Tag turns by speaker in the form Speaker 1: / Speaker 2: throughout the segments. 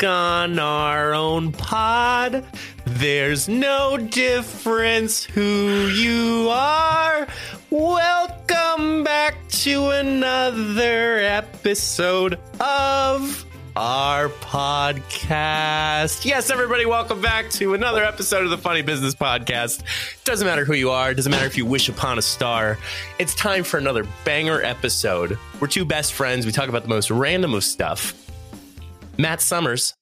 Speaker 1: click on our own pod. There's no difference who you are. Welcome back to another episode of our podcast. Yes, everybody, welcome back to another episode of the Funny Business Podcast. Doesn't matter who you are, doesn't matter if you wish upon a star. It's time for another banger episode. We're two best friends. We talk about the most random of stuff. Matt Summers,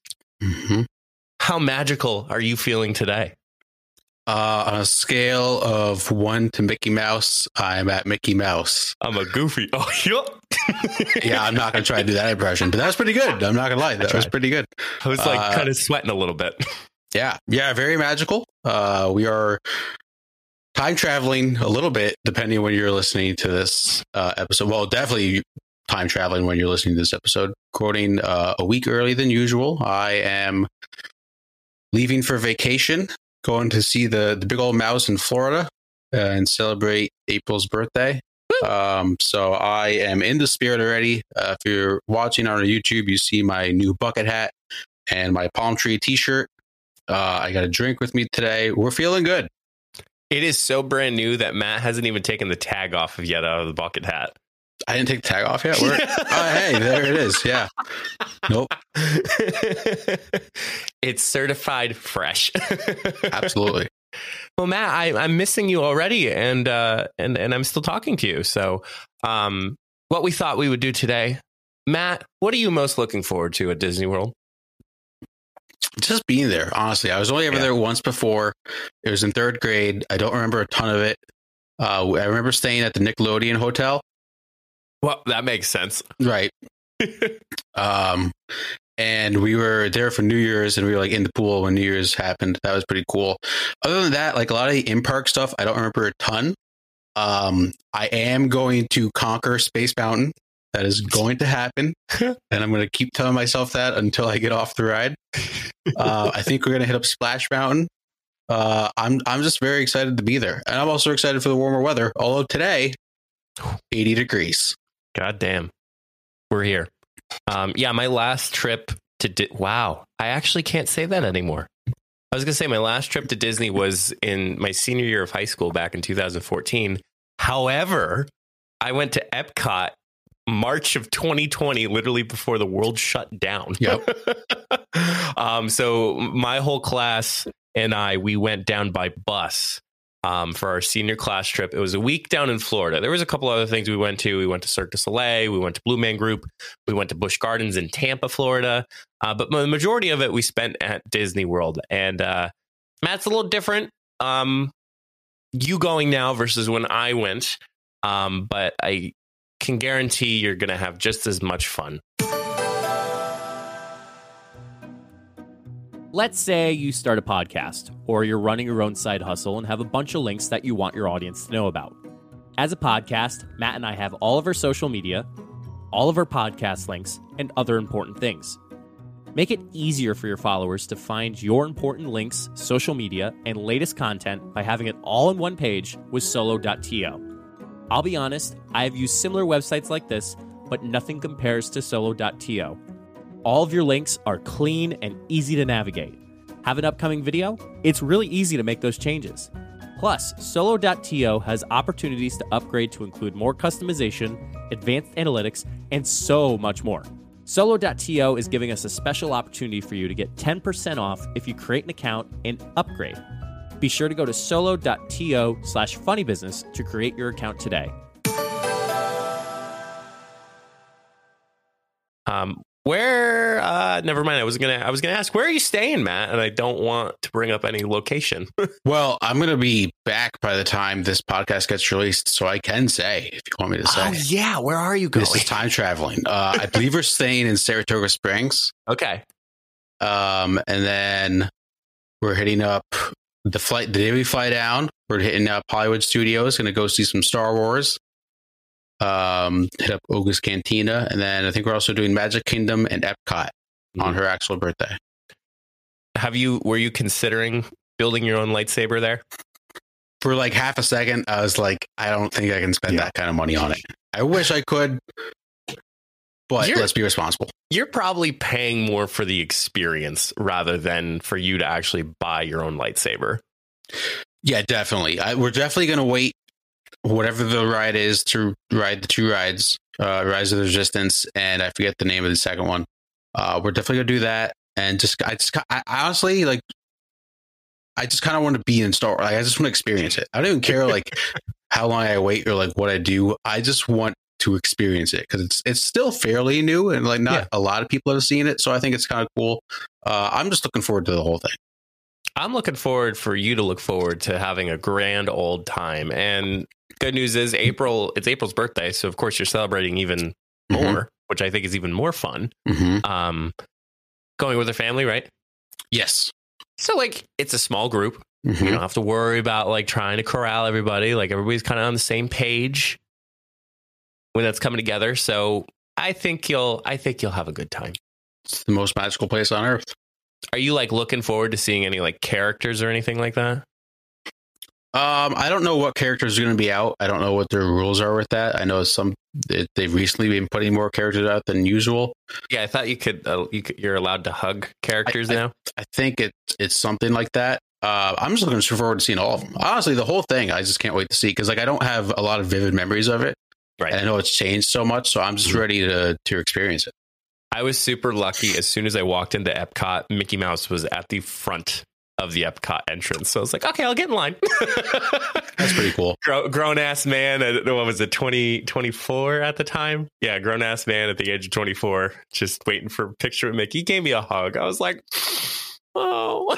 Speaker 2: Mm-hmm.
Speaker 1: how magical are you feeling today?
Speaker 2: Uh, on a scale of one to Mickey Mouse, I'm at Mickey Mouse.
Speaker 1: I'm a goofy. Oh, yup.
Speaker 2: Yeah, I'm not gonna try to do that impression, but that was pretty good. I'm not gonna lie, that was pretty good.
Speaker 1: I was like
Speaker 2: Uh,
Speaker 1: kind of sweating a little bit.
Speaker 2: Yeah, yeah, very magical. Uh, we are time traveling a little bit, depending on when you're listening to this uh, episode. Well, definitely time traveling when you're listening to this episode. Quoting uh, a week early than usual. I am leaving for vacation, going to see the the big old mouse in Florida uh, and celebrate April's birthday. Um, so I am in the spirit already. Uh, if you're watching on YouTube, you see my new bucket hat and my palm tree T-shirt. Uh, I got a drink with me today. We're feeling good.
Speaker 1: It is so brand new that Matt hasn't even taken the tag off of yet out of the bucket hat.
Speaker 2: I didn't take the tag off yet. Oh, hey, there it is. Yeah. Nope.
Speaker 1: it's certified fresh.
Speaker 2: Absolutely.
Speaker 1: well, Matt, I, I'm missing you already, and uh, and and I'm still talking to you. So, um, what we thought we would do today, Matt, what are you most looking forward to at Disney World?
Speaker 2: Just being there, honestly. I was only ever
Speaker 1: Yeah.
Speaker 2: there once before. It was in third grade. I don't remember a ton of it. Uh, I remember staying at the Nickelodeon Hotel.
Speaker 1: Well, that makes sense.
Speaker 2: Right. um, and we were there for New Year's and we were like in the pool when New Year's happened. That was pretty cool. Other than that, like a lot of the in park stuff, I don't remember a ton. Um, I am going to conquer Space Mountain. That is going to happen. and I'm going to keep telling myself that until I get off the ride. Uh, I think we're going to hit up Splash Mountain. Uh, I'm I'm just very excited to be there, and I'm also excited for the warmer weather. Although today, 80 degrees.
Speaker 1: God damn. We're here. Um, yeah, my last trip to Di- wow, I actually can't say that anymore. I was gonna say my last trip to Disney was in my senior year of high school back in 2014. However, I went to Epcot March of 2020, literally before the world shut down.
Speaker 2: Yep.
Speaker 1: um, so my whole class and I we went down by bus um, for our senior class trip. It was a week down in Florida. There was a couple other things we went to. We went to Cirque du Soleil. We went to Blue Man Group. We went to Busch Gardens in Tampa, Florida. Uh, but the majority of it we spent at Disney World. And uh, Matt's a little different. Um, you going now versus when I went. Um, but I can guarantee you're going to have just as much fun.
Speaker 3: Let's say you start a podcast or you're running your own side hustle and have a bunch of links that you want your audience to know about. As a podcast, Matt and I have all of our social media, all of our podcast links, and other important things. Make it easier for your followers to find your important links, social media, and latest content by having it all in one page with solo.to. I'll be honest, I have used similar websites like this, but nothing compares to solo.to. All of your links are clean and easy to navigate. Have an upcoming video? It's really easy to make those changes. Plus, Solo.to has opportunities to upgrade to include more customization, advanced analytics, and so much more. Solo.to is giving us a special opportunity for you to get 10% off if you create an account and upgrade. Be sure to go to solo.to slash funnybusiness to create your account today.
Speaker 1: Um, where? Uh, never mind. I was gonna. I was gonna ask where are you staying, Matt? And I don't want to bring up any location.
Speaker 2: Well, I'm going to be back by the time this podcast gets released, so I can say if you want me to say.
Speaker 1: oh yeah, where are you going?
Speaker 2: This is time traveling. Uh, I believe we're staying in Saratoga Springs,
Speaker 1: okay.
Speaker 2: um, and then we're hitting up the flight. The day we fly down, we're hitting up Hollywood Studios. Going to go see some Star Wars. Um, hit up Oga's Cantina, and then I think we're also doing Magic Kingdom and Epcot on her actual birthday.
Speaker 1: Have you? Were you considering building your own lightsaber there?
Speaker 2: For like half a second, I was like, I don't think I can spend
Speaker 1: Yeah.
Speaker 2: that kind of money on it. I wish I could, but
Speaker 1: You're-
Speaker 2: let's be responsible.
Speaker 1: You're probably paying more for the experience rather than for you to actually buy your own lightsaber.
Speaker 2: Yeah, definitely. I, we're definitely going to wait whatever the ride is to ride the two rides, uh, Rise of the Resistance, and I forget the name of the second one. Uh, we're definitely going to do that, and just I just I, I honestly like. I just kind of want to be in Star Wars. Like, I just want to experience it. I don't even care like how long I wait or like what I do. I just want to experience it because it's it's still fairly new and like not
Speaker 1: Yeah.
Speaker 2: a lot of people have seen it. So I think it's kind of cool. Uh, I'm just looking forward to the whole thing.
Speaker 1: I'm looking forward for you to look forward to having a grand old time. And good news is April, it's April's birthday. So of course you're celebrating even
Speaker 2: Mhm.
Speaker 1: more, which I think is even more fun.
Speaker 2: Mhm.
Speaker 1: Um, going with her family, right?
Speaker 2: Yes.
Speaker 1: So like it's a small group.
Speaker 2: Mhm.
Speaker 1: You don't have to worry about like trying to corral everybody. Like everybody's kind of on the same page when that's coming together. So I think you'll I think you'll have a good time.
Speaker 2: It's the most magical place on earth.
Speaker 1: Are you like looking forward to seeing any like characters or anything like that?
Speaker 2: Um, I don't know what characters are going to be out. I don't know what their rules are with that. I know some they- they've recently been putting more characters out than usual.
Speaker 1: Yeah, I thought you could. Uh, you could you're allowed to hug characters
Speaker 2: I-
Speaker 1: now.
Speaker 2: I think it it's something like that. Uh, I'm just looking forward to seeing all of them. Honestly, the whole thing, I just can't wait to see because like I don't have a lot of vivid memories of it,
Speaker 1: Right.
Speaker 2: and I know it's changed so much, so I'm just
Speaker 1: Mhm.
Speaker 2: ready to to experience it.
Speaker 1: I was super lucky. As soon as I walked into Epcot, Mickey Mouse was at the front of the Epcot entrance. So I was like, okay, I'll get in line.
Speaker 2: That's pretty cool.
Speaker 1: Gro- grown ass man at what was it 20, 24 at the time yeah grown ass man at the age of 24 just waiting for a picture with mickey he gave me a hug i was like oh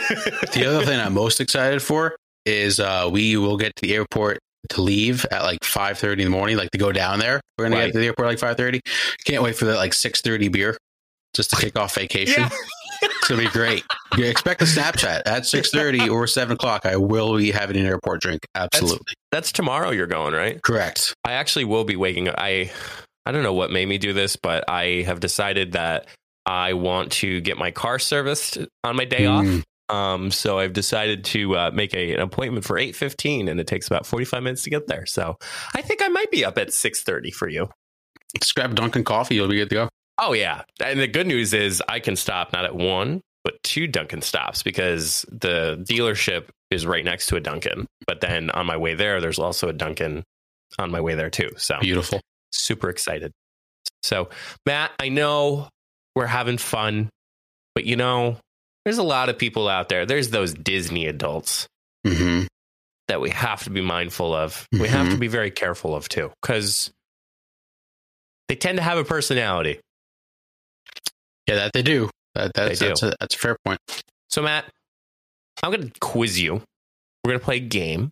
Speaker 2: The other thing I'm most excited for is uh, we will get to the airport to leave at like 5:30 in the morning, like to go down there. We're gonna
Speaker 1: Right.
Speaker 2: get to the airport like 5:30. Can't wait for that like 6:30 beer just to kick off vacation.
Speaker 1: yeah.
Speaker 2: It's gonna be great. You expect a Snapchat at 6:30 or 7 o'clock. I will be having an airport drink. Absolutely
Speaker 1: that's tomorrow you're going right
Speaker 2: correct.
Speaker 1: i actually will be waking up i i don't know what made me do this but i have decided that i want to get my car serviced on my day off
Speaker 2: Mm,
Speaker 1: Um, so I've decided to uh, make a, an appointment for eight fifteen, and it takes about forty five minutes to get there. So I think I might be up at six thirty for you.
Speaker 2: Just grab Dunkin' coffee. You'll be good to go.
Speaker 1: Oh yeah, and the good news is I can stop not at one but two Dunkin' stops because the dealership is right next to a Dunkin'. But then on my way there, there's also a Dunkin' on my way there too. So
Speaker 2: Beautiful.
Speaker 1: super excited. So Matt, I know we're having fun, but you know, there's a lot of people out there. There's those Disney adults
Speaker 2: hmm
Speaker 1: that we have to be mindful of. We have to be very careful of too, because they tend to have a personality.
Speaker 2: Yeah, that they do. That, that's
Speaker 1: They do.
Speaker 2: that's a, that's a fair point.
Speaker 1: So, Matt, I'm going to quiz you. We're going to play a game.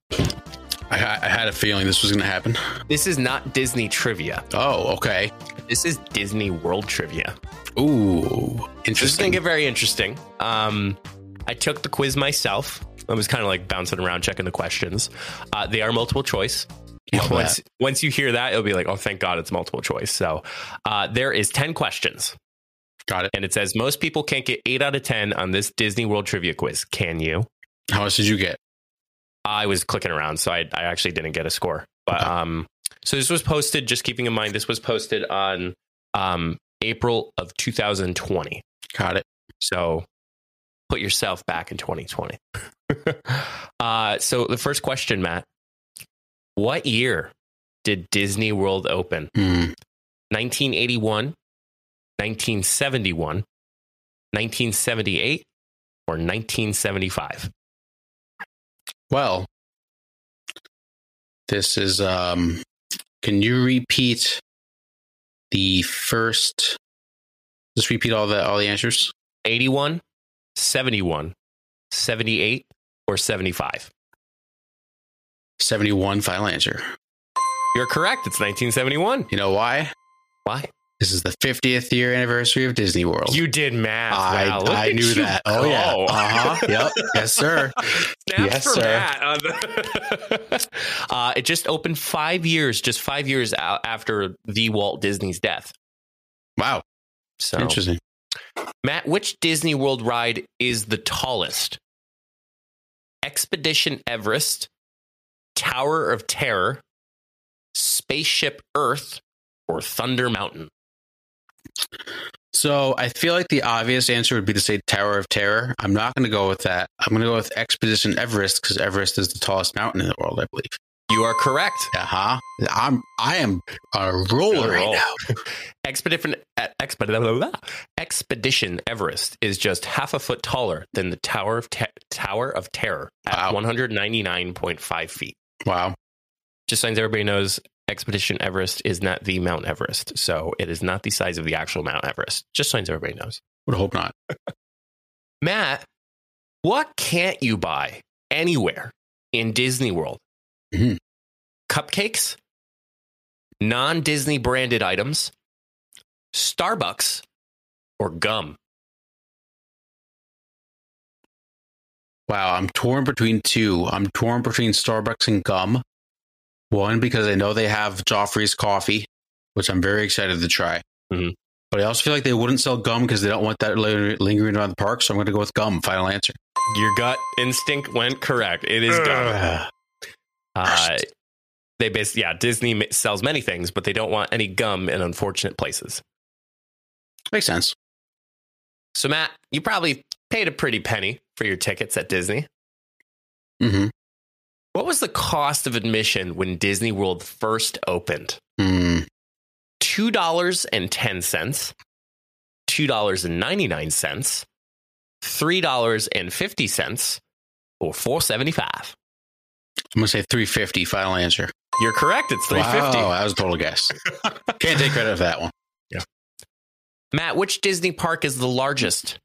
Speaker 2: I, ha- I had a feeling this was going to happen.
Speaker 1: This is not Disney trivia.
Speaker 2: Oh, okay.
Speaker 1: This is Disney World trivia.
Speaker 2: Ooh, interesting.
Speaker 1: This is going to get very interesting. Um, I took the quiz myself. I was kind of like bouncing around checking the questions. Uh, they are multiple choice.
Speaker 2: Love
Speaker 1: once
Speaker 2: that.
Speaker 1: once you hear that, it'll be like, oh, thank God it's multiple choice. So uh, there is ten questions.
Speaker 2: Got it.
Speaker 1: And it says most people can't get eight out of 10 on this Disney World trivia quiz. Can you?
Speaker 2: How much did you get?
Speaker 1: I was clicking around, so I, I actually didn't get a score. But
Speaker 2: Okay.
Speaker 1: um, so this was posted, just keeping in mind, this was posted on um, April of 2020.
Speaker 2: Got it.
Speaker 1: So put yourself back in 2020. uh, so the first question, Matt What year did Disney World open?
Speaker 2: Hmm.
Speaker 1: 1981, 1971, 1978, or 1975?
Speaker 2: Well, this is. Um, can you repeat the first? Just repeat all the all the answers.
Speaker 1: 81, 71, 78, or 75?
Speaker 2: Seventy-one. Final answer.
Speaker 1: You're correct. It's 1971.
Speaker 2: You know why?
Speaker 1: Why?
Speaker 2: This is the 50th year anniversary of Disney World.
Speaker 1: You did math.
Speaker 2: I,
Speaker 1: Wow, look
Speaker 2: I
Speaker 1: at
Speaker 2: knew
Speaker 1: you
Speaker 2: that. Oh yeah.
Speaker 1: go.
Speaker 2: Uh huh. Yep. Yes, sir.
Speaker 1: Snaps
Speaker 2: Yes,
Speaker 1: for
Speaker 2: sir.
Speaker 1: Matt. on the- uh, it just opened five years, just five years out after the Walt Disney's death.
Speaker 2: Wow.
Speaker 1: So,
Speaker 2: Interesting.
Speaker 1: Matt, which Disney World ride is the tallest? Expedition Everest, Tower of Terror, Spaceship Earth, or Thunder Mountain?
Speaker 2: So I feel like the obvious answer would be to say Tower of Terror. I'm not going to go with that. I'm going to go with Expedition Everest because Everest is the tallest mountain in the world, I believe.
Speaker 1: You are correct.
Speaker 2: Uh huh. I'm I am a roller right
Speaker 1: Roll.
Speaker 2: now.
Speaker 1: Expedition Expedition Expedition Everest is just half a foot taller than the Tower of Te- Tower of Terror at
Speaker 2: Wow.
Speaker 1: 199.5 feet.
Speaker 2: Wow.
Speaker 1: Just so everybody knows, Expedition Everest is not the Mount Everest, so it is not the size of the actual Mount Everest. Just so everybody knows.
Speaker 2: Would hope not.
Speaker 1: Matt, what can't you buy anywhere in Disney World?
Speaker 2: Mhm.
Speaker 1: Cupcakes, non Disney branded items, Starbucks, or gum?
Speaker 2: Wow, I'm torn between two. I'm torn between Starbucks and gum. One because I know they have Joffrey's coffee, which I'm very excited to try.
Speaker 1: Mhm.
Speaker 2: But I also feel like they wouldn't sell gum because they don't want that lingering around the park. So I'm going to go with gum. Final answer.
Speaker 1: Your gut instinct went correct. It is gum. Uh, they basically, yeah, Disney sells many things, but they don't want any gum in unfortunate places.
Speaker 2: Makes sense.
Speaker 1: So, Matt, you probably paid a pretty penny for your tickets at Disney.
Speaker 2: hmm
Speaker 1: What was the cost of admission when Disney World first opened?
Speaker 2: Mm.
Speaker 1: two dollars and ten cents, two dollars and ninety nine cents, three dollars and fifty cents, or four seventy five.
Speaker 2: I'm going to say 350. Final answer.
Speaker 1: You're correct. It's three
Speaker 2: Wow,
Speaker 1: fifty.
Speaker 2: that was a total guess. Can't take credit for that one. Yeah.
Speaker 1: Matt, which Disney park is the largest?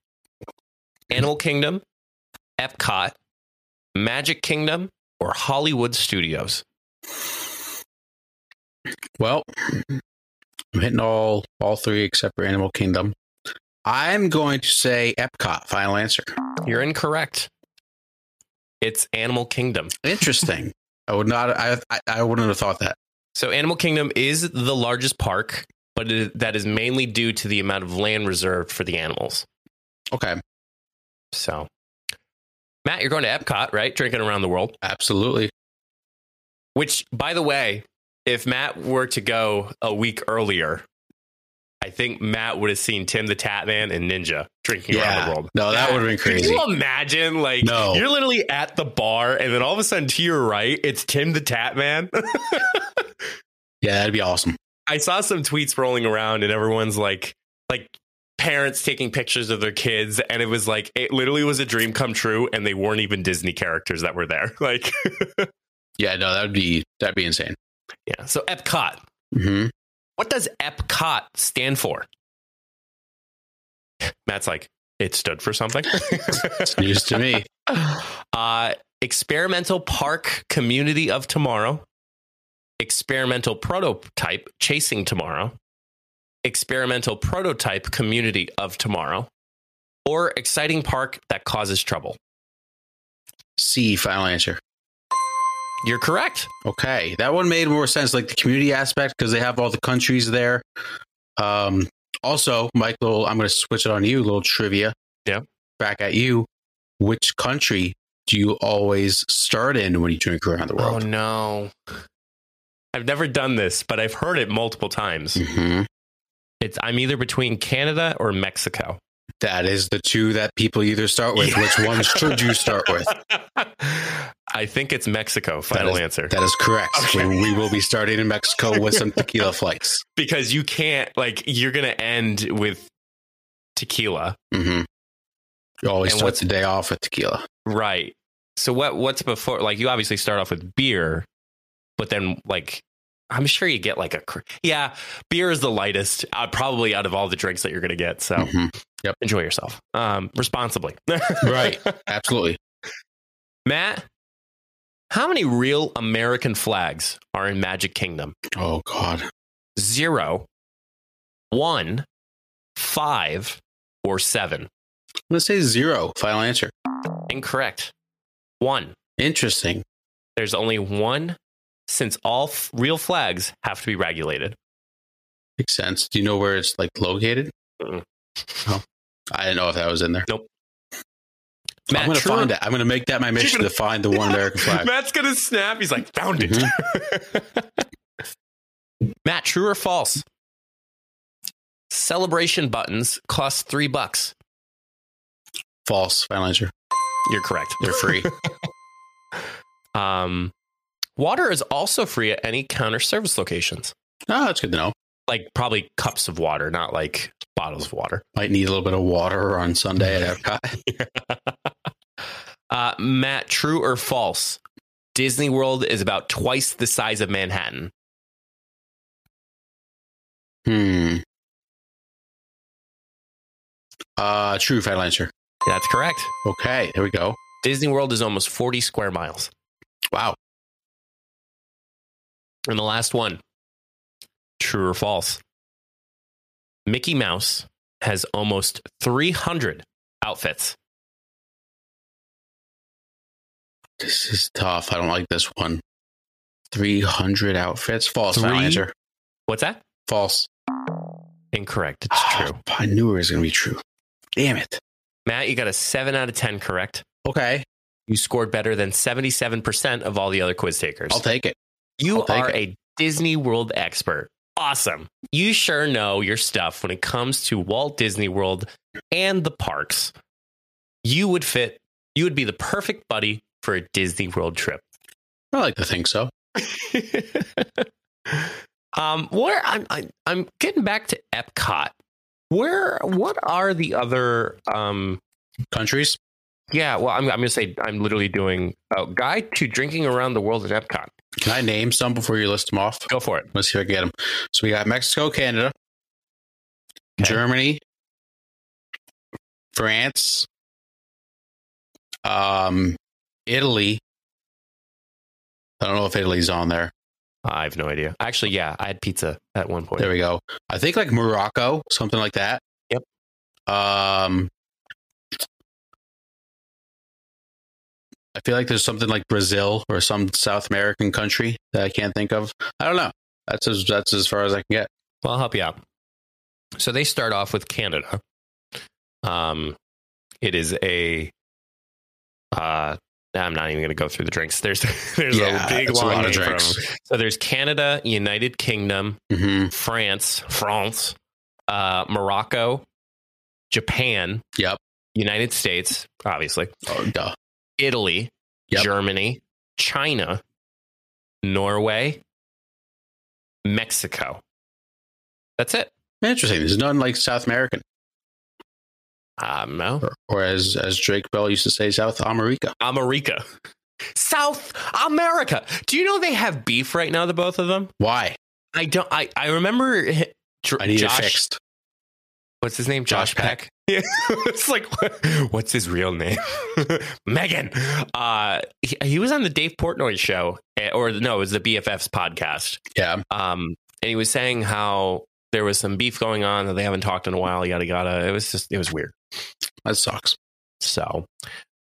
Speaker 1: Animal Kingdom, Epcot, Magic Kingdom, or Hollywood Studios?
Speaker 2: Well, I'm hitting all all three except for Animal Kingdom. I'm going to say Epcot. Final answer.
Speaker 1: You're incorrect. It's Animal Kingdom.
Speaker 2: Interesting. I would not. I, I wouldn't have thought that.
Speaker 1: So, Animal Kingdom is the largest park, but it, that is mainly due to the amount of land reserved for the animals.
Speaker 2: Okay,
Speaker 1: So, Matt, you're going to Epcot, right? Drinking around the world.
Speaker 2: absolutely.
Speaker 1: Which, by the way, if Matt were to go a week earlier, I think Matt would have seen TimTheTatman and Ninja drinking around the world.
Speaker 2: No, that would have been crazy.
Speaker 1: you imagine? Like,
Speaker 2: No.
Speaker 1: you're literally at the bar, and then all of a sudden, to your right, it's TimTheTatman.
Speaker 2: Yeah, that'd be awesome.
Speaker 1: I saw some tweets rolling around, and everyone's like, like parents taking pictures of their kids, and it was like it literally was a dream come true, and they weren't even Disney characters that were there. Like,
Speaker 2: Yeah, no, that'd be that'd be insane.
Speaker 1: yeah. So Epcot,
Speaker 2: hmm
Speaker 1: what does Epcot stand for? Matt's like, it stood for something.
Speaker 2: It's news to me.
Speaker 1: uh, experimental park community of tomorrow, experimental prototype chasing tomorrow, experimental prototype community of tomorrow, or exciting park that causes trouble.
Speaker 2: C. Final answer.
Speaker 1: You're correct.
Speaker 2: Okay, that one made more sense, like the community aspect, because they have all the countries there. Um, also, Michael, I'm going to switch it on you. A little trivia.
Speaker 1: Yeah.
Speaker 2: Back at you. Which country do you always start in when you drink around the world?
Speaker 1: Oh no. I've never done this, but I've heard it multiple times.
Speaker 2: hmm
Speaker 1: It's I'm either between Canada or Mexico.
Speaker 2: That is the two that people either start with. Which one should you start with?
Speaker 1: I think it's Mexico. Final
Speaker 2: is-
Speaker 1: answer.
Speaker 2: That is correct.
Speaker 1: Okay.
Speaker 2: We, we will be starting in Mexico with some tequila flights.
Speaker 1: because you can't like you're gonna end with tequila,
Speaker 2: hmm You always
Speaker 1: And
Speaker 2: start the day off with tequila.
Speaker 1: right? So what? What's before? Like you obviously start off with beer, but then like I'm sure you get like a cr- yeah. Beer is the lightest, uh, probably out of all the drinks that you're gonna get. So
Speaker 2: Mhm.
Speaker 1: enjoy yourself, um, responsibly.
Speaker 2: Right. Absolutely.
Speaker 1: Matt. How many real American flags are in Magic Kingdom?
Speaker 2: Oh God.
Speaker 1: Zero, one, five, or seven?
Speaker 2: Let's say zero. Final answer.
Speaker 1: Incorrect. One.
Speaker 2: Interesting.
Speaker 1: There's only one since all f- real flags have to be regulated.
Speaker 2: Makes sense. Do you know where it's like located?
Speaker 1: Mm-mm.
Speaker 2: Oh, I didn't know if that was in there.
Speaker 1: Nope.
Speaker 2: I'm going to
Speaker 1: true
Speaker 2: find it. I'm to make that my mission
Speaker 1: gonna-
Speaker 2: to find the one American flag.
Speaker 1: Matt's gonna snap. He's like, found it. Matt, true or false? Celebration buttons cost three bucks.
Speaker 2: False. Final answer.
Speaker 1: You're correct.
Speaker 2: They're free.
Speaker 1: Um, water is also free at any counter service locations.
Speaker 2: oh, that's good to know.
Speaker 1: Like probably cups of water, not like bottles of water.
Speaker 2: Might need a little bit of water on Sunday at Epcot.
Speaker 1: Uh, Matt, true or false? Disney World is about twice the size of Manhattan.
Speaker 2: hmm. Uh, true. Final answer.
Speaker 1: That's correct.
Speaker 2: Okay. There we go.
Speaker 1: Disney World is almost 40 square miles.
Speaker 2: Wow.
Speaker 1: And the last one true or false? Mickey Mouse has almost 300 outfits.
Speaker 2: This is tough. I don't like this one. 300 outfits. False. Final
Speaker 1: Three?
Speaker 2: answer.
Speaker 1: What's that?
Speaker 2: False.
Speaker 1: Incorrect. It's ah, true.
Speaker 2: I knew it was going to be true. Damn it.
Speaker 1: Matt, you got a 7 out of 10 correct.
Speaker 2: Okay.
Speaker 1: You scored better than 77% of all the other quiz takers.
Speaker 2: I'll take it.
Speaker 1: You are
Speaker 2: it.
Speaker 1: a Disney World expert. Awesome. You sure know your stuff when it comes to Walt Disney World and the parks. You would fit, you would be the perfect buddy for a Disney World trip.
Speaker 2: I like to think so.
Speaker 1: um, where I'm, I'm, I'm getting back to Epcot. Where, what are the other, um,
Speaker 2: Countries?
Speaker 1: yeah, well, I'm, I'm going to say I'm literally doing a guide to drinking around the world at Epcot.
Speaker 2: Can I name some before you list them off?
Speaker 1: Go for it.
Speaker 2: Let's see if I can get them. So we got Mexico, Canada,
Speaker 1: Okay.
Speaker 2: Germany, France, um, Italy. I don't know if Italy's on there.
Speaker 1: I have no idea. Actually, yeah, I had pizza at one point.
Speaker 2: There we go. I think like Morocco, something like that.
Speaker 1: Yep.
Speaker 2: Um, I feel like there's something like Brazil or some South American country that I can't think of. I don't know. That's as that's as far as I can get.
Speaker 1: Well, I'll help you out. So they start off with Canada. Um, it is a. Uh, I'm not even going to go through the drinks. There's there's
Speaker 2: Yeah,
Speaker 1: a big
Speaker 2: it's a lot of
Speaker 1: name for
Speaker 2: drinks.
Speaker 1: them. So there's Canada, United Kingdom,
Speaker 2: hmm
Speaker 1: France, France, uh, Morocco, Japan,
Speaker 2: Yep.
Speaker 1: United States, obviously,
Speaker 2: Oh, duh.
Speaker 1: Italy,
Speaker 2: Yep.
Speaker 1: Germany, China, Norway, Mexico. That's it.
Speaker 2: Interesting. There's none like South American,
Speaker 1: Um, no.
Speaker 2: or, or as as Drake Bell used to say, South America.
Speaker 1: America. South America. Do you know they have beef right now, the both of them?
Speaker 2: Why?
Speaker 1: I don't I, I remember Dr-
Speaker 2: I need
Speaker 1: Josh,
Speaker 2: it fixed.
Speaker 1: What's his name?
Speaker 2: Josh
Speaker 1: Josh, Peck. Yeah. it's like what- what's his real name? Megan. Uh he, he was on the Dave Portnoy show eh, or no, it was the BFFs podcast.
Speaker 2: Yeah.
Speaker 1: Um and he was saying how there was some beef going on that they haven't talked in a while, yada yada. It was just it was weird.
Speaker 2: That sucks.
Speaker 1: So,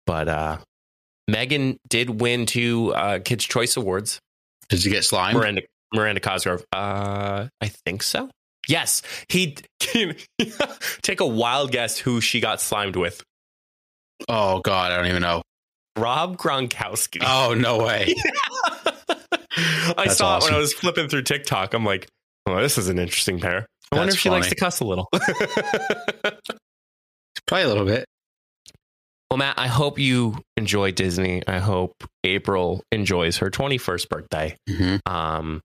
Speaker 1: but uh Megan did win two uh Kids Choice Awards.
Speaker 2: Did you get slime?
Speaker 1: Miranda Miranda Cosgrove. Uh I think so. Yes. He take a wild guess who she got slimed with.
Speaker 2: Oh God, I don't even know.
Speaker 1: Rob Gronkowski.
Speaker 2: Oh no way.
Speaker 1: I
Speaker 2: That's
Speaker 1: saw it when I was flipping through TikTok. I'm like, oh, this is an interesting pair. I wonder
Speaker 2: That's
Speaker 1: if she likes to cuss a little.
Speaker 2: Probably a little bit.
Speaker 1: Well, Matt, I hope you enjoy Disney. I hope April enjoys her 21st birthday.
Speaker 2: hmm
Speaker 1: Um,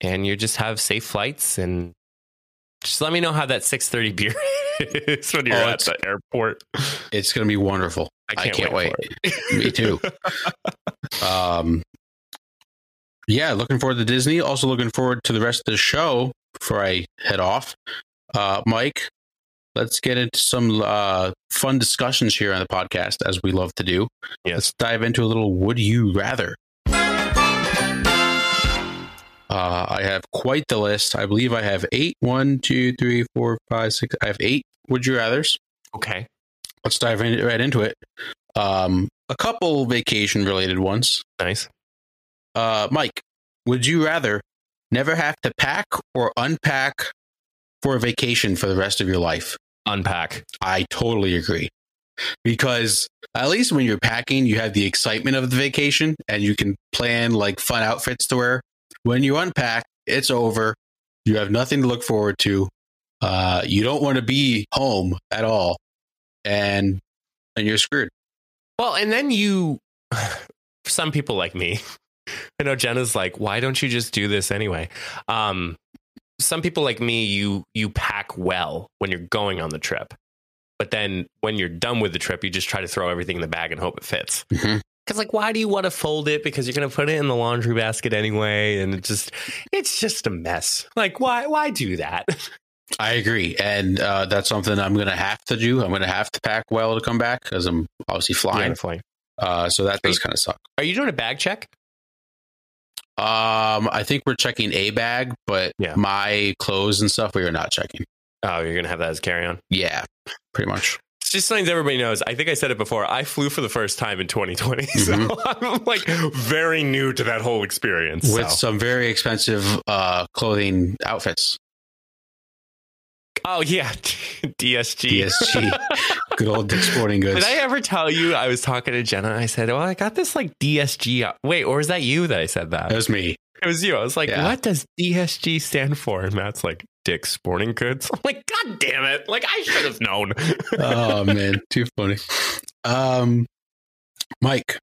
Speaker 1: and you just have safe flights and just let me know how that 6:30 beer is when you're
Speaker 2: Oh,
Speaker 1: at the airport.
Speaker 2: It's gonna be wonderful.
Speaker 1: I can't, wait. for it.
Speaker 2: Me too. um, yeah, looking forward to Disney. Also looking forward to the rest of the show before I head off. Uh, Mike, let's get into some uh, fun discussions here on the podcast, as we love to do.
Speaker 1: Yes.
Speaker 2: Let's dive into a little Would You Rather. Uh, I have quite the list. I believe I have eight. One, two, three, four, five, six. I have eight Would You Rathers.
Speaker 1: Okay.
Speaker 2: Let's dive in, right into it. Um, a couple vacation related ones.
Speaker 1: Nice.
Speaker 2: Uh, Mike, would you rather never have to pack or unpack for a vacation for the rest of your life?
Speaker 1: Unpack.
Speaker 2: I totally agree. Because at least when you're packing, you have the excitement of the vacation and you can plan like fun outfits to wear. When you unpack, it's over. You have nothing to look forward to. Uh, you don't want to be home at all, and and you're screwed.
Speaker 1: Well, and then you, some people like me, I know Jenna's like, why don't you just do this anyway? Um, some people like me, you you pack well when you're going on the trip, but then when you're done with the trip, you just try to throw everything in the bag and hope it fits.
Speaker 2: Mhm.
Speaker 1: Because like, why do you want to fold it? Because you're gonna put it in the laundry basket anyway, and it just it's just a mess. Like, why why do that?
Speaker 2: I agree, and uh, that's something I'm going to have to do. I'm going to have to pack well to come back because I'm obviously flying.
Speaker 1: flying.
Speaker 2: Uh, so that does kind of suck.
Speaker 1: Are you doing a bag check?
Speaker 2: Um, I think we're checking a bag, but
Speaker 1: Yeah.
Speaker 2: my clothes and stuff we are not checking.
Speaker 1: Oh, you're gonna have that as carry on.
Speaker 2: Yeah, pretty much.
Speaker 1: Just something everybody knows. I think I said it before. I flew for the first time in 2020, so I'm like very new to that whole experience.
Speaker 2: With
Speaker 1: so.
Speaker 2: some very expensive uh, clothing outfits.
Speaker 1: Oh yeah, DSG.
Speaker 2: DSG, good old Dick Sporting Goods.
Speaker 1: Did I ever tell you I was talking to Jenna? I said, "Well, I got this like DSG." Wait, or is that you that I said that?
Speaker 2: It was me.
Speaker 1: It was you. I was like,
Speaker 2: Yeah.
Speaker 1: "What does DSG stand for?" And Matt's like, "Dick Sporting Goods." I'm like, "God damn it! Like I should have known."
Speaker 2: oh man, too funny. Um, Mike,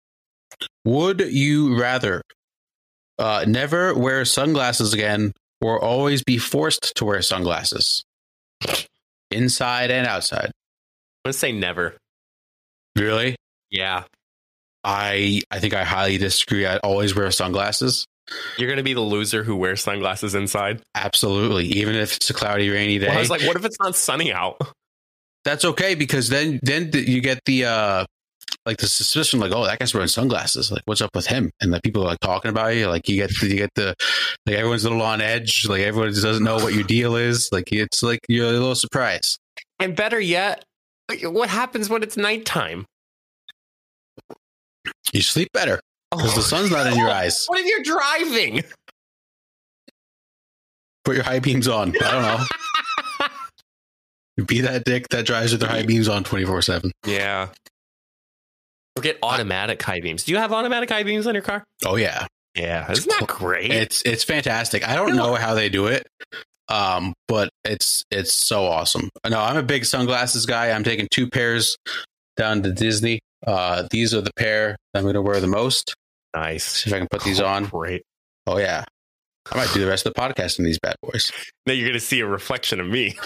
Speaker 2: would you rather uh, never wear sunglasses again, or always be forced to wear sunglasses, inside and outside?
Speaker 1: I'm gonna say never.
Speaker 2: Really?
Speaker 1: Yeah,
Speaker 2: I I think I highly disagree. I always wear sunglasses.
Speaker 1: You're gonna be the loser who wears sunglasses inside.
Speaker 2: Absolutely, even if it's a cloudy, rainy day.
Speaker 1: Well, I was like, "What if it's not sunny out?"
Speaker 2: That's okay because then then you get the uh like the suspicion like oh that guy's wearing sunglasses like what's up with him and like people are like talking about you like you get you get the like everyone's a little on edge like everyone just doesn't know what your deal is like it's like you're a little surprised
Speaker 1: And better yet, what happens when it's nighttime?
Speaker 2: you sleep better because the sun's not in your eyes
Speaker 1: What if you're driving?
Speaker 2: put your high beams on I don't know you be that dick that drives with their high beams on 24 7
Speaker 1: Yeah. Or get automatic high beams. Do you have automatic high beams on your car?
Speaker 2: oh yeah
Speaker 1: Yeah. Isn't that great?
Speaker 2: It's it's fantastic. I don't know how they do it, um, but it's it's so awesome. No, I'm a big sunglasses guy. I'm taking two pairs down to Disney. Uh, these are the pair I'm going to wear the most.
Speaker 1: Nice.
Speaker 2: See if I can put these on.
Speaker 1: Great.
Speaker 2: Oh yeah, I might do the rest of the podcast in these bad boys.
Speaker 1: Now you're going to see a reflection of me.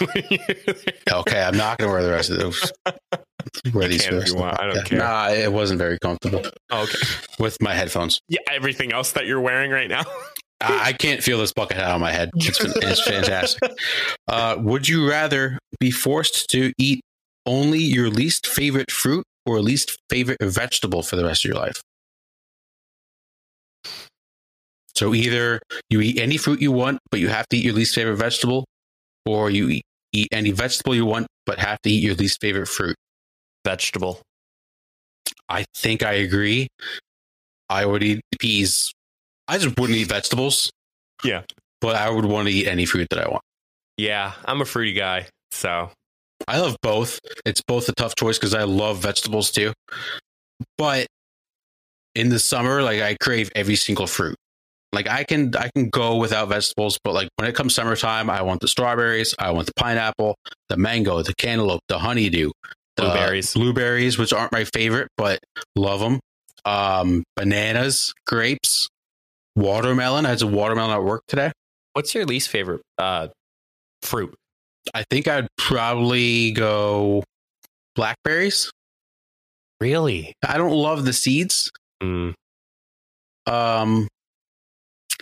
Speaker 2: Okay, I'm not going to wear the rest of those. Wear these
Speaker 1: can if you want. I don't care.
Speaker 2: Nah, it wasn't very comfortable
Speaker 1: Oh, okay.
Speaker 2: with my headphones.
Speaker 1: Yeah. Everything else that you're wearing right now.
Speaker 2: I I can't feel this bucket hat on my head. It's, it's fantastic. Uh, would you rather be forced to eat only your least favorite fruit or least favorite vegetable for the rest of your life? So either you eat any fruit you want, but you have to eat your least favorite vegetable, or you eat, any vegetable you want, but have to eat your least favorite fruit.
Speaker 1: Vegetable.
Speaker 2: I think I agree. I would eat peas. I just wouldn't eat vegetables.
Speaker 1: Yeah.
Speaker 2: But I would want to eat any fruit that I want.
Speaker 1: Yeah. I'm a fruity guy. So
Speaker 2: I love both. It's both a tough choice because I love vegetables too. But in the summer, like I crave every single fruit. Like I can I can go without vegetables, but like when it comes summertime, I want the strawberries, I want the pineapple, the mango, the cantaloupe, the honeydew, the
Speaker 1: Blueberries.
Speaker 2: blueberries, which aren't my favorite, but love them. Um, bananas, grapes, watermelon. I had a watermelon at work today.
Speaker 1: what's your least favorite uh, fruit?
Speaker 2: I think I'd probably go blackberries.
Speaker 1: Really?
Speaker 2: I don't love the seeds.
Speaker 1: Mm.
Speaker 2: Um,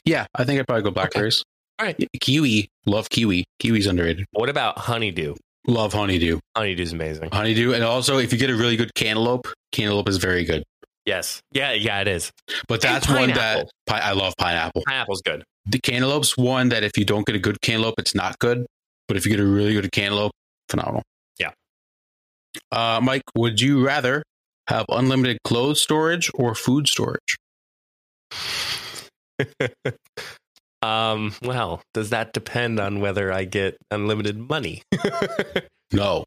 Speaker 2: yeah, I think I'd probably go blackberries.
Speaker 1: All right.
Speaker 2: Kiwi, love kiwi. Kiwi's underrated.
Speaker 1: What about honeydew?
Speaker 2: Love honeydew.
Speaker 1: Honeydew's amazing.
Speaker 2: Honeydew, and also if you get a really good cantaloupe, cantaloupe is very good.
Speaker 1: Yes. Yeah. Yeah. It is.
Speaker 2: But that's one that pi- I love pineapple.
Speaker 1: Pineapple's good.
Speaker 2: The cantaloupe's one that if you don't get a good cantaloupe, it's not good. But if you get a really good cantaloupe, phenomenal.
Speaker 1: Yeah.
Speaker 2: Uh, Mike, would you rather have unlimited clothes storage or food storage?
Speaker 1: um. Well, does that depend on whether I get unlimited money?
Speaker 2: No,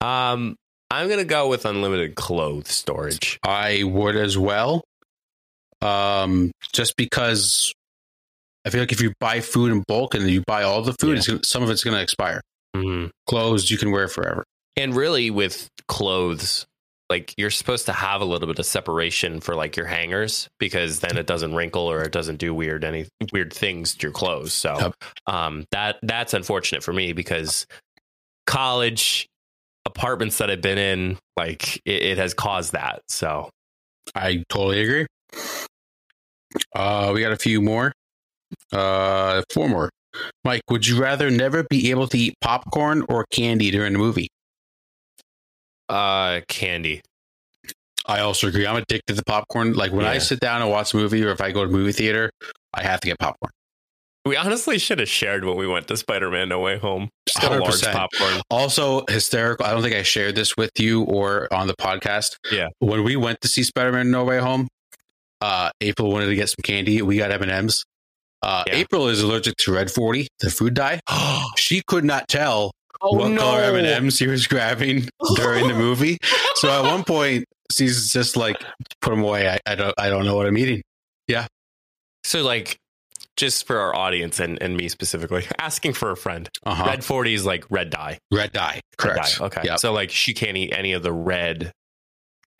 Speaker 1: um. I'm gonna go with unlimited clothes storage.
Speaker 2: I would as well. Um, just because I feel like if you buy food in bulk and you buy all the food,
Speaker 1: Yeah.
Speaker 2: some of it's going to expire.
Speaker 1: Mhm.
Speaker 2: Clothes you can wear forever.
Speaker 1: And really, with clothes, like you're supposed to have a little bit of separation for like your hangers because then it doesn't wrinkle or it doesn't do weird any weird things to your clothes. So
Speaker 2: Yep.
Speaker 1: um, that that's unfortunate for me because college apartments that I've been in, like it, it has caused that. So
Speaker 2: I totally agree. Uh, we got a few more. Uh, four more. Mike, would you rather never be able to eat popcorn or candy during the movie?
Speaker 1: Uh, candy.
Speaker 2: I also agree. I'm addicted to popcorn. Like when I sit down and watch a movie, or if I go to movie theater, I have to get popcorn.
Speaker 1: We honestly should have shared when we went to Spider Man No Way Home. Just got a large
Speaker 2: 100%.
Speaker 1: popcorn.
Speaker 2: Also hysterical. I don't think I shared this with you or on the podcast.
Speaker 1: Yeah.
Speaker 2: When we went to see Spider-Man No Way Home, uh, April wanted to get some candy. We got M&Ms. Uh,
Speaker 1: Yeah.
Speaker 2: April is allergic to Red 40, the food dye. She could not tell what
Speaker 1: no!
Speaker 2: color M&Ms he was grabbing during the movie. So at one point, she's just like, put them away. I, I don't, I don't know what I'm eating. Yeah.
Speaker 1: So, like, just for our audience and, and me specifically, asking for a friend.
Speaker 2: Uh-huh.
Speaker 1: Red 40 is like red dye.
Speaker 2: Red dye.
Speaker 1: Red
Speaker 2: Correct.
Speaker 1: dye. Okay.
Speaker 2: Yep.
Speaker 1: So, like, she can't eat any of the red.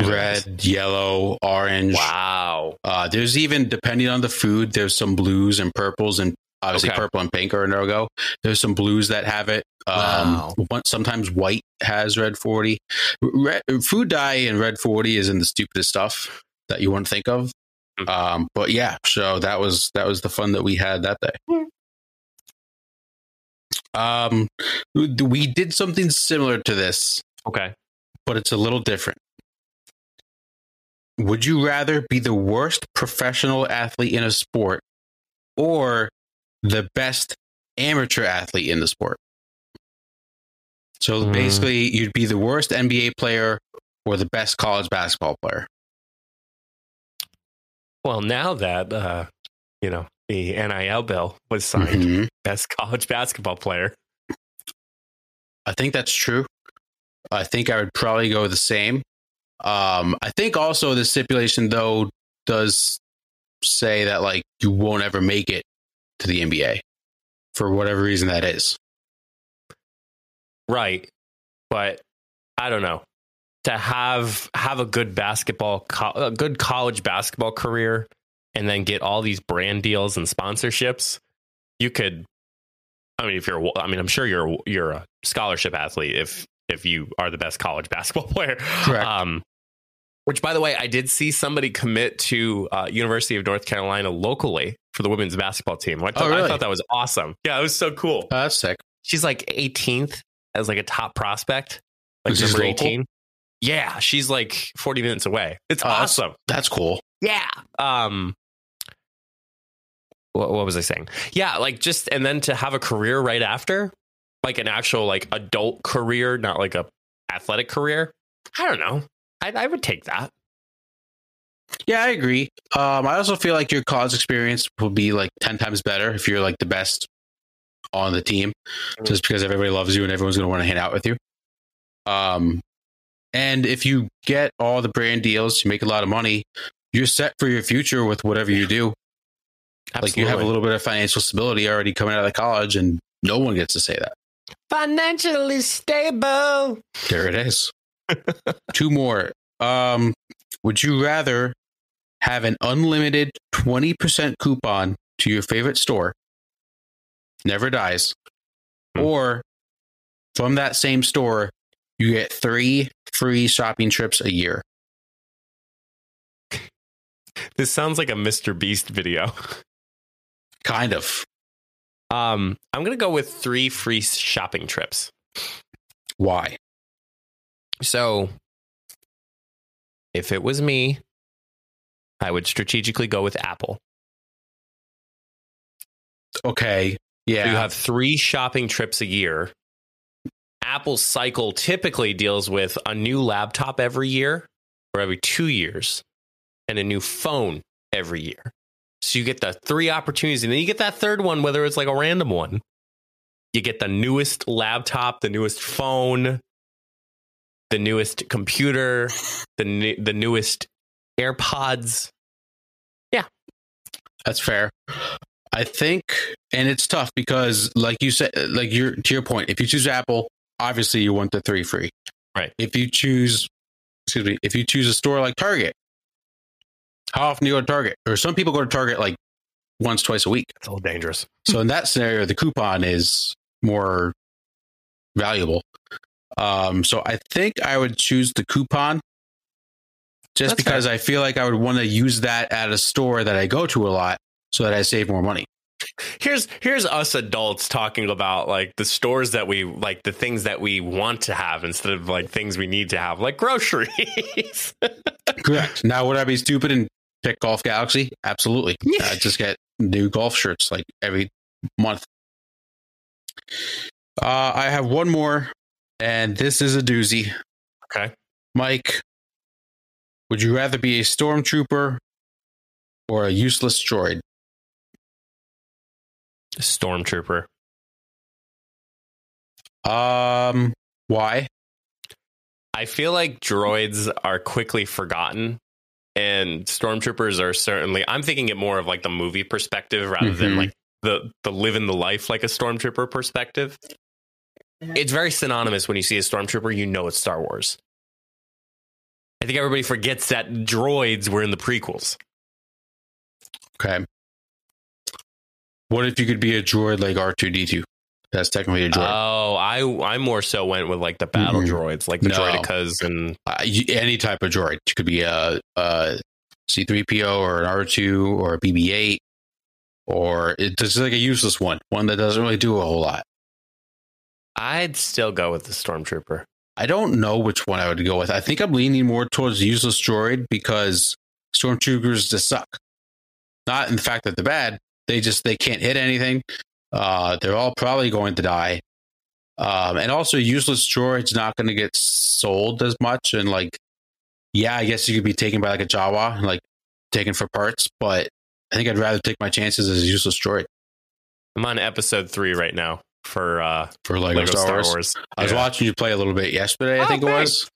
Speaker 2: Red, yellow, orange.
Speaker 1: Wow.
Speaker 2: Uh, there's even, depending on the food, there's some blues and purples, and obviously
Speaker 1: Okay.
Speaker 2: purple and pink are a no go. There's some blues that have it. Um, one, sometimes white has red 40. Red, food dye and red 40 is in the stupidest stuff that you wouldn't think of.
Speaker 1: Mhm.
Speaker 2: Um, but yeah, so that was that was the fun that we had that day. Um, we did something similar to this,
Speaker 1: Okay.
Speaker 2: but it's a little different. Would you rather be the worst professional athlete in a sport or the best amateur athlete in the sport? So
Speaker 1: Hmm.
Speaker 2: basically, you'd be the worst NBA player or the best college basketball player.
Speaker 1: Well, now that, uh, you know, the NIL bill was signed,
Speaker 2: Mhm.
Speaker 1: best college basketball player.
Speaker 2: I think that's true. I think I would probably go the same. Um, I think also the stipulation though does say that like you won't ever make it to the NBA for whatever reason that is.
Speaker 1: Right. But I don't know. To have have a good basketball co- a good college basketball career and then get all these brand deals and sponsorships, you could I mean if you're I mean I'm sure you're you're a scholarship athlete if if you are the best college basketball player.
Speaker 2: Correct.
Speaker 1: Um which by the way, I did see somebody commit to uh, University of North Carolina locally for the women's basketball team. I thought,
Speaker 2: Oh, really?
Speaker 1: I thought that was awesome. Yeah, it was so cool
Speaker 2: Oh, that's sick.
Speaker 1: she's like 18th as like a top prospect, like
Speaker 2: Is
Speaker 1: number 18. Yeah, she's like 40 minutes away. It's
Speaker 2: Oh, that's-
Speaker 1: awesome.
Speaker 2: That's cool.
Speaker 1: Yeah. Um what, what was I saying? Yeah, like just and then to have a career right after, like an actual like adult career, not like a athletic career. I don't know. I, I would take that.
Speaker 2: Yeah, I agree. Um, I also feel like your college experience will be like 10 times better if you're like the best on the team, just because everybody loves you and everyone's going to want to hang out with you. Um, and if you get all the brand deals, you make a lot of money, you're set for your future with whatever you do. Like you have a little bit of financial stability already coming out of the college, and no one gets to say that.
Speaker 1: financially stable.
Speaker 2: There it is. Two more. Um, would you rather have an unlimited 20% coupon to your favorite store, never dies,
Speaker 1: Hmm.
Speaker 2: or from that same store, you get three free shopping trips a year?
Speaker 1: This sounds like a Mr. Beast video.
Speaker 2: Kind of.
Speaker 1: Um, I'm gonna go with three free shopping trips.
Speaker 2: Why?
Speaker 1: So, if it was me, I would strategically go with Apple.
Speaker 2: Okay. Yeah.
Speaker 1: So you have three shopping trips a year. Apple's cycle typically deals with a new laptop every year or every two years and a new phone every year. So you get the three opportunities, and then you get that third one, whether it's like a random one. You get the newest laptop, the newest phone, the newest computer, the new, the newest AirPods.
Speaker 2: Yeah, that's fair. I think, and it's tough because, like you said, like you're to your point, if you choose Apple, obviously you want the three free.
Speaker 1: Right.
Speaker 2: If you choose, excuse me, if you choose a store like Target, how often do you go to Target? Or some people go to Target like once, twice a week.
Speaker 1: It's a little dangerous.
Speaker 2: So in that scenario, the coupon is more valuable. Um, so I think I would choose the coupon just
Speaker 1: That's
Speaker 2: because I feel like I would want to use that at a store that I go to a lot so that I save more money.
Speaker 1: Here's here's us adults talking about like the stores that we like the things that we want to have instead of like things we need to have, like groceries.
Speaker 2: Correct. Now, would I be stupid and pick Golf Galaxy? Absolutely. I just get new golf shirts like every month. Uh, I have one more, and this is a doozy.
Speaker 1: okay.
Speaker 2: Mike, would you rather be a stormtrooper or a useless droid?
Speaker 1: Stormtrooper.
Speaker 2: Um, why?
Speaker 1: I feel like droids are quickly forgotten and stormtroopers are certainly I'm thinking it more of like the movie perspective rather than
Speaker 2: Mhm.
Speaker 1: like the the living the life like a stormtrooper perspective. It's very synonymous when you see a stormtrooper, you know it's Star Wars. I think everybody forgets that droids were in the prequels.
Speaker 2: Okay. What if you could be a droid like R two D two? That's technically a droid.
Speaker 1: Oh, I I more so went with like the battle
Speaker 2: Mhm.
Speaker 1: droids, like the
Speaker 2: No.
Speaker 1: droidekas and
Speaker 2: Uh, you, any type of droid. You could be a, a C three PO or an R two or a BB eight, or it's just like a useless one, one that doesn't really do a whole lot.
Speaker 1: I'd still go with the stormtrooper.
Speaker 2: I don't know which one I would go with. I think I'm leaning more towards useless droid because stormtroopers just suck. Not in the fact that they're bad. They just they can't hit anything. Uh, they're all probably going to die. Um, and also useless droid's not going to get sold as much. And like, yeah, I guess you could be taken by like a Jawa, and like taken for parts. But I think I'd rather take my chances as a useless droid
Speaker 1: I'm on episode three right now for uh
Speaker 2: for Lego,
Speaker 1: Lego
Speaker 2: Star, Wars. I was
Speaker 1: Yeah.
Speaker 2: watching you play a little bit yesterday. I
Speaker 1: Oh,
Speaker 2: think it
Speaker 1: thanks.
Speaker 2: was.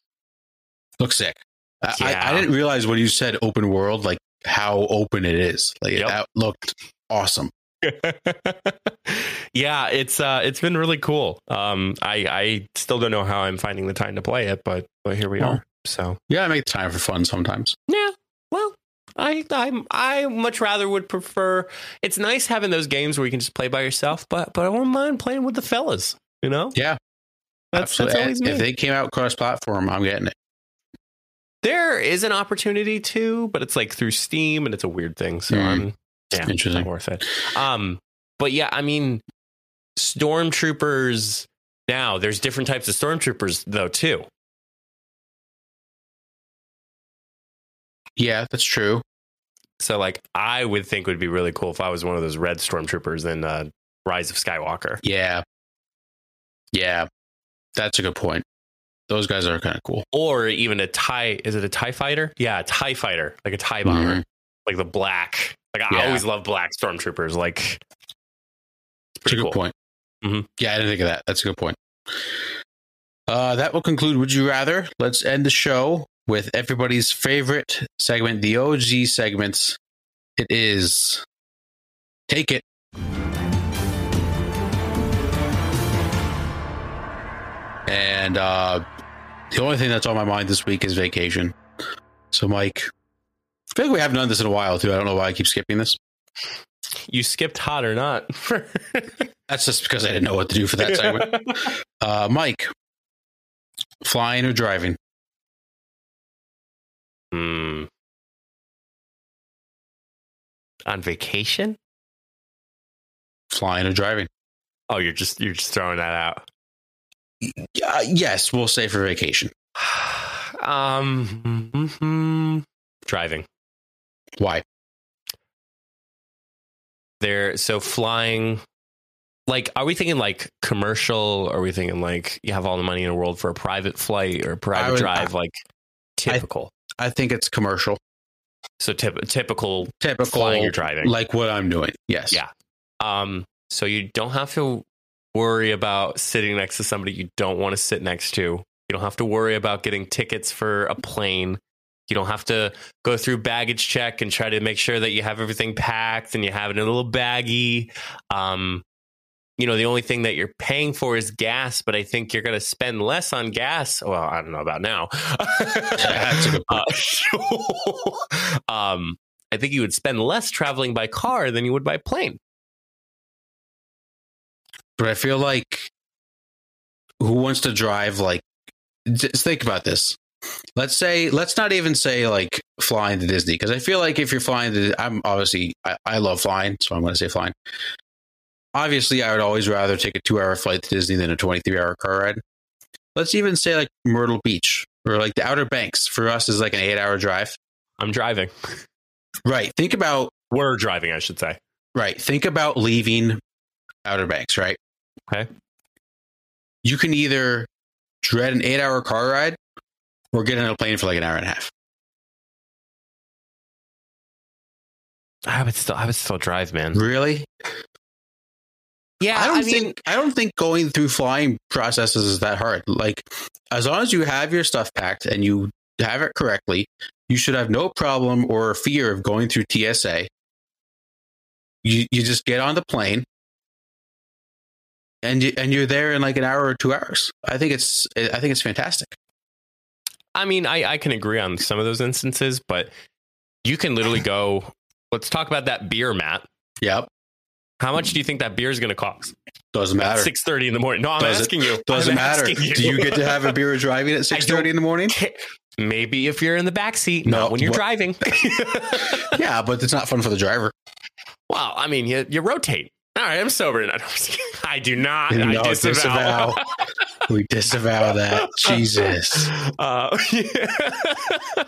Speaker 2: Looks sick. I,
Speaker 1: Yeah.
Speaker 2: I, I didn't realize when you said open world, like how open it is. Like
Speaker 1: Yep.
Speaker 2: that looked awesome.
Speaker 1: yeah, it's uh it's been really cool. Um I I still don't know how I'm finding the time to play it, but but here we
Speaker 2: Well.
Speaker 1: are. So
Speaker 2: Yeah, I make time for fun sometimes.
Speaker 1: Yeah. I I I much rather would prefer. It's nice having those games where you can just play by yourself, but but I won't mind playing with the fellas. You know.
Speaker 2: Yeah,
Speaker 1: That's, that's always
Speaker 2: if they came out cross platform, I'm getting it.
Speaker 1: there is an opportunity to, but it's like through Steam, and it's a weird thing. So
Speaker 2: Mhm.
Speaker 1: I'm yeah,
Speaker 2: Interesting.
Speaker 1: not worth it. Um, but yeah, I mean, stormtroopers. Now there's different types of stormtroopers though too.
Speaker 2: Yeah, that's true.
Speaker 1: So like, I would think would be really cool if I was one of those red stormtroopers in uh, Rise of Skywalker.
Speaker 2: Yeah, yeah, that's a good point. Those guys are kind of cool.
Speaker 1: or even a tie is it a tie fighter yeah a tie fighter like a tie bomber
Speaker 2: Mhm.
Speaker 1: like the black like i
Speaker 2: Yeah.
Speaker 1: always love black stormtroopers like it's
Speaker 2: That's a good
Speaker 1: cool
Speaker 2: point.
Speaker 1: Mhm.
Speaker 2: Yeah, I didn't think of that. That's a good point. Uh, that will conclude Would You Rather. Let's end the show with everybody's favorite segment, the OG segments. It is Take It. And uh, the only thing that's on my mind this week is vacation. So, Mike, I feel like we haven't done this in a while, too. I don't know why I keep skipping this.
Speaker 1: you skipped hot or not
Speaker 2: That's just because I didn't know what to do for that segment. Uh, Mike, flying or driving?
Speaker 1: Hmm. on vacation
Speaker 2: Flying or driving?
Speaker 1: oh you're just you're just throwing that out
Speaker 2: Uh, yes, we'll say for vacation.
Speaker 1: um mhm. driving
Speaker 2: Why?
Speaker 1: there so flying like are we thinking like commercial are we thinking like you have all the money in the world for a private flight or a private
Speaker 2: would-
Speaker 1: drive like typical
Speaker 2: I think it's commercial.
Speaker 1: so typ- typical
Speaker 2: Typical,
Speaker 1: flying or driving
Speaker 2: like what I'm doing. Yes.
Speaker 1: Yeah. um so you don't have to worry about sitting next to somebody you don't want to sit next to you don't have to worry about getting tickets for a plane You don't have to go through baggage check and try to make sure that you have everything packed and you have it in a little baggie. Um, you know, the only thing that you're paying for is gas, but I think you're going to spend less on gas. Well, I don't know about now.
Speaker 2: That's a good point.
Speaker 1: Uh, um, I think you would spend less traveling by car than you would by plane.
Speaker 2: but I feel like who wants to drive like just think about this. Let's say let's not even say like flying to Disney because I feel like if you're flying to I'm obviously I, I love flying, so I'm going to say flying. Obviously, I would always rather take a 2-hour flight to Disney than a 23-hour car ride. Let's even say like Myrtle Beach or like the Outer Banks for us is like an 8-hour drive.
Speaker 1: I'm driving.
Speaker 2: Right. Think about
Speaker 1: We're driving, I should say.
Speaker 2: Right. Think about leaving Outer Banks, right?
Speaker 1: Okay.
Speaker 2: You can either dread an eight hour car ride or get on a plane for like an hour and a half.
Speaker 1: I would still, I would still drive, man.
Speaker 2: Really?
Speaker 1: Yeah,
Speaker 2: I don't
Speaker 1: I mean,
Speaker 2: think I don't think going through flying processes is that hard. Like as long as you have your stuff packed and you have it correctly, you should have no problem or fear of going through TSA. You you just get on the plane and you and you're there in like an hour or two hours. I think it's I think it's fantastic.
Speaker 1: I mean, I, I can agree on some of those instances, but you can literally go. Let's talk about that beer, Matt.
Speaker 2: Yep.
Speaker 1: How much do you think that beer is going to cost?
Speaker 2: Doesn't matter.
Speaker 1: Six thirty in the morning. No, I'm
Speaker 2: Does it-
Speaker 1: asking you.
Speaker 2: Doesn't
Speaker 1: I'm
Speaker 2: matter.
Speaker 1: you.
Speaker 2: Do you get to have a beer driving at six thirty in the morning?
Speaker 1: Maybe if you're in the back seat,
Speaker 2: No,
Speaker 1: not when you're
Speaker 2: what-
Speaker 1: driving.
Speaker 2: Yeah, but it's not fun for the driver.
Speaker 1: well, I mean, you, you rotate. All right, I'm sober tonight. I do not.
Speaker 2: No,
Speaker 1: I disavow.
Speaker 2: disavow. We disavow that. Jesus.
Speaker 1: Uh,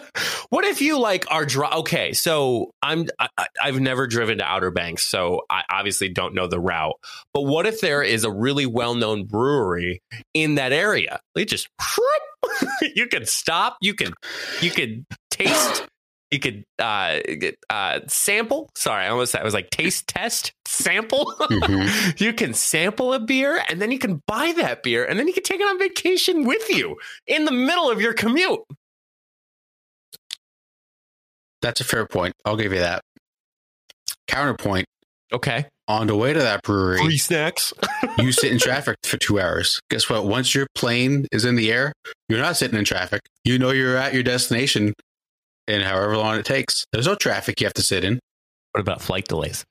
Speaker 1: what if you like are dri- okay? So I'm I, I- I've never driven to Outer Banks, so I obviously don't know the route. But what if there is a really well known brewery in that area? They just you can stop. You can you can taste. You could uh, uh, sample. Sorry, I almost I was like taste test sample.
Speaker 2: Mhm.
Speaker 1: you can sample a beer and then you can buy that beer and then you can take it on vacation with you in the middle of your commute.
Speaker 2: That's a fair point. I'll give you that. Counterpoint.
Speaker 1: Okay.
Speaker 2: On the way to that brewery, free
Speaker 1: snacks.
Speaker 2: you sit in traffic for two hours. Guess what? Once your plane is in the air, you're not sitting in traffic. You know you're at your destination in however long it takes. There's no traffic you have to sit in.
Speaker 1: What about flight delays?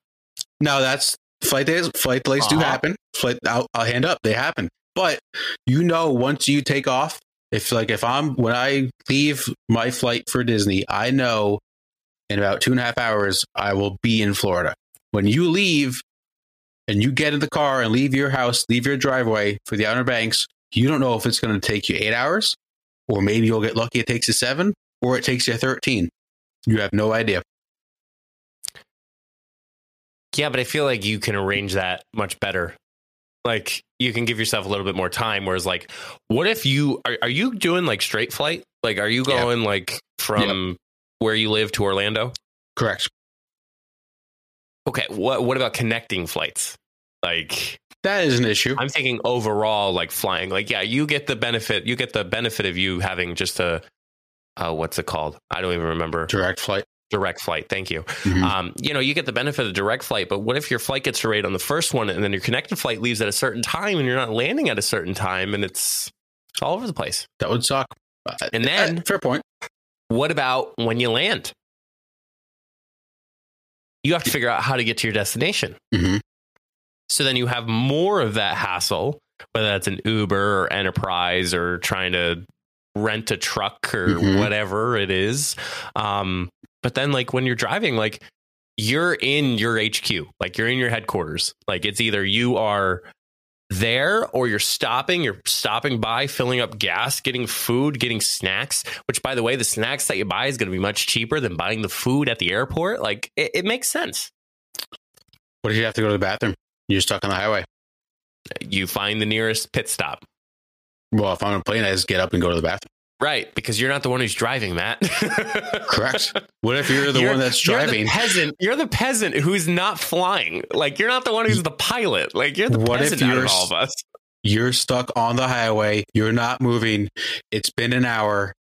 Speaker 2: No, that's flight days. Flight delays do
Speaker 1: Uh-huh.
Speaker 2: happen. Flight, I'll, I'll hand up. They happen. But you know, once you take off, if like if I'm when I leave my flight for Disney, I know in about two and a half hours I will be in Florida. When you leave and you get in the car and leave your house, leave your driveway for the Outer Banks, you don't know if it's going to take you eight hours, or maybe you'll get lucky it takes you seven, or it takes you thirteen. You have no idea.
Speaker 1: Yeah, but I feel like you can arrange that much better. Like you can give yourself a little bit more time. Whereas, like, what if you are, are you doing like straight flight? Like, are you
Speaker 2: Yeah.
Speaker 1: going like from where you live to Orlando?
Speaker 2: Correct.
Speaker 1: Okay. What what about connecting flights? Like,
Speaker 2: That is an issue.
Speaker 1: I'm thinking overall, like flying. Like, yeah, you get the benefit. You get the benefit of you having just a, uh, what's it called? I don't even remember.
Speaker 2: Direct flight.
Speaker 1: Direct flight. Thank you.
Speaker 2: Mhm.
Speaker 1: Um, you know, you get the benefit of direct flight, but what if your flight gets delayed on the first one, and then your connected flight leaves at a certain time, and you're not landing at a certain time, and it's all over the place.
Speaker 2: That would suck.
Speaker 1: And then-
Speaker 2: Uh, fair point.
Speaker 1: What about when you land? You have to figure out how to get to your destination.
Speaker 2: hmm
Speaker 1: So then you have more of that hassle, whether that's an Uber or enterprise or trying to rent a truck or
Speaker 2: Mhm.
Speaker 1: whatever it is. Um, but then like when you're driving, like you're in your HQ, like you're in your headquarters. Like it's either you are there or you're stopping, you're stopping by, filling up gas, getting food, getting snacks, which by the way, the snacks that you buy is going to be much cheaper than buying the food at the airport. Like it, it makes sense.
Speaker 2: What if you have to go to the bathroom? You're stuck on the highway.
Speaker 1: You find the nearest pit stop.
Speaker 2: Well, if I'm on a plane, I just get up and go to the bathroom.
Speaker 1: Right, because you're not the one who's driving, Matt.
Speaker 2: Correct. What if you're the one that's
Speaker 1: you're
Speaker 2: driving?
Speaker 1: the peasant. You're the peasant who's not flying. Like you're not the one who's the pilot. Like you're the
Speaker 2: What if
Speaker 1: peasant out
Speaker 2: you're
Speaker 1: of all of us.
Speaker 2: You're stuck on the highway. You're not moving. It's been an hour,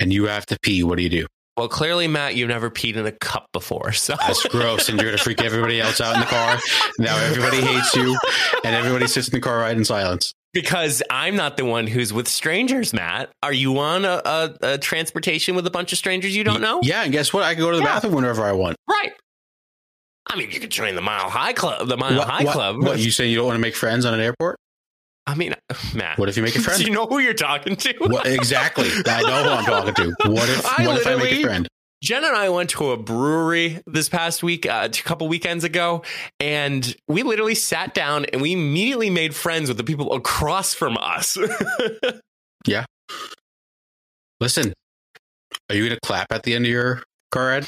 Speaker 2: and you have to pee, what do you do?
Speaker 1: Well, clearly, Matt, you've never peed in a cup before, so
Speaker 2: That's gross, and you're gonna freak everybody else out in the car. Now everybody hates you, and everybody sits in the car ride in silence.
Speaker 1: Because I'm not the one who's with strangers, Matt. Are you on a, a, a transportation with a bunch of strangers you don't know?
Speaker 2: Yeah, and guess what? I can go to the
Speaker 1: Yeah.
Speaker 2: bathroom whenever I want.
Speaker 1: Right. I mean, you could join the Mile High Club, the Mile
Speaker 2: what,
Speaker 1: High
Speaker 2: what-
Speaker 1: Club.
Speaker 2: What you say? You don't want to make friends on an airport?
Speaker 1: I mean, Matt.
Speaker 2: What if you make a friend?
Speaker 1: Do you know who you're talking to?
Speaker 2: What, exactly. I know who I'm talking to. What if?
Speaker 1: I
Speaker 2: what if I make a friend?
Speaker 1: Jen and I went to a brewery this past week, uh, a couple weekends ago, and we literally sat down and we immediately made friends with the people across from us. Yeah.
Speaker 2: Listen, are you gonna clap at the end of your car ride?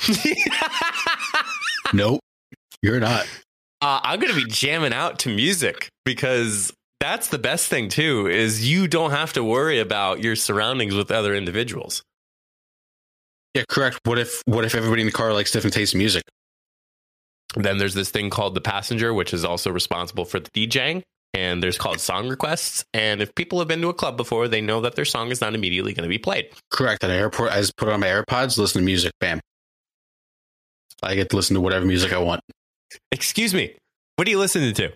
Speaker 2: nope, you're not.
Speaker 1: uh, I'm going to be jamming out to music because that's the best thing too. Is you don't have to worry about your surroundings with other individuals.
Speaker 2: Yeah, correct. What if? What if everybody in the car likes different tastes in music?
Speaker 1: Then there's this thing called the passenger, which is also responsible for the DJing. And there's called song requests. And if people have been to a club before, they know that their song is not immediately going to be played.
Speaker 2: Correct. At an airport, I just put on my AirPods, listen to music. Bam. I get to listen to whatever music I want.
Speaker 1: Excuse me. What are you listening to?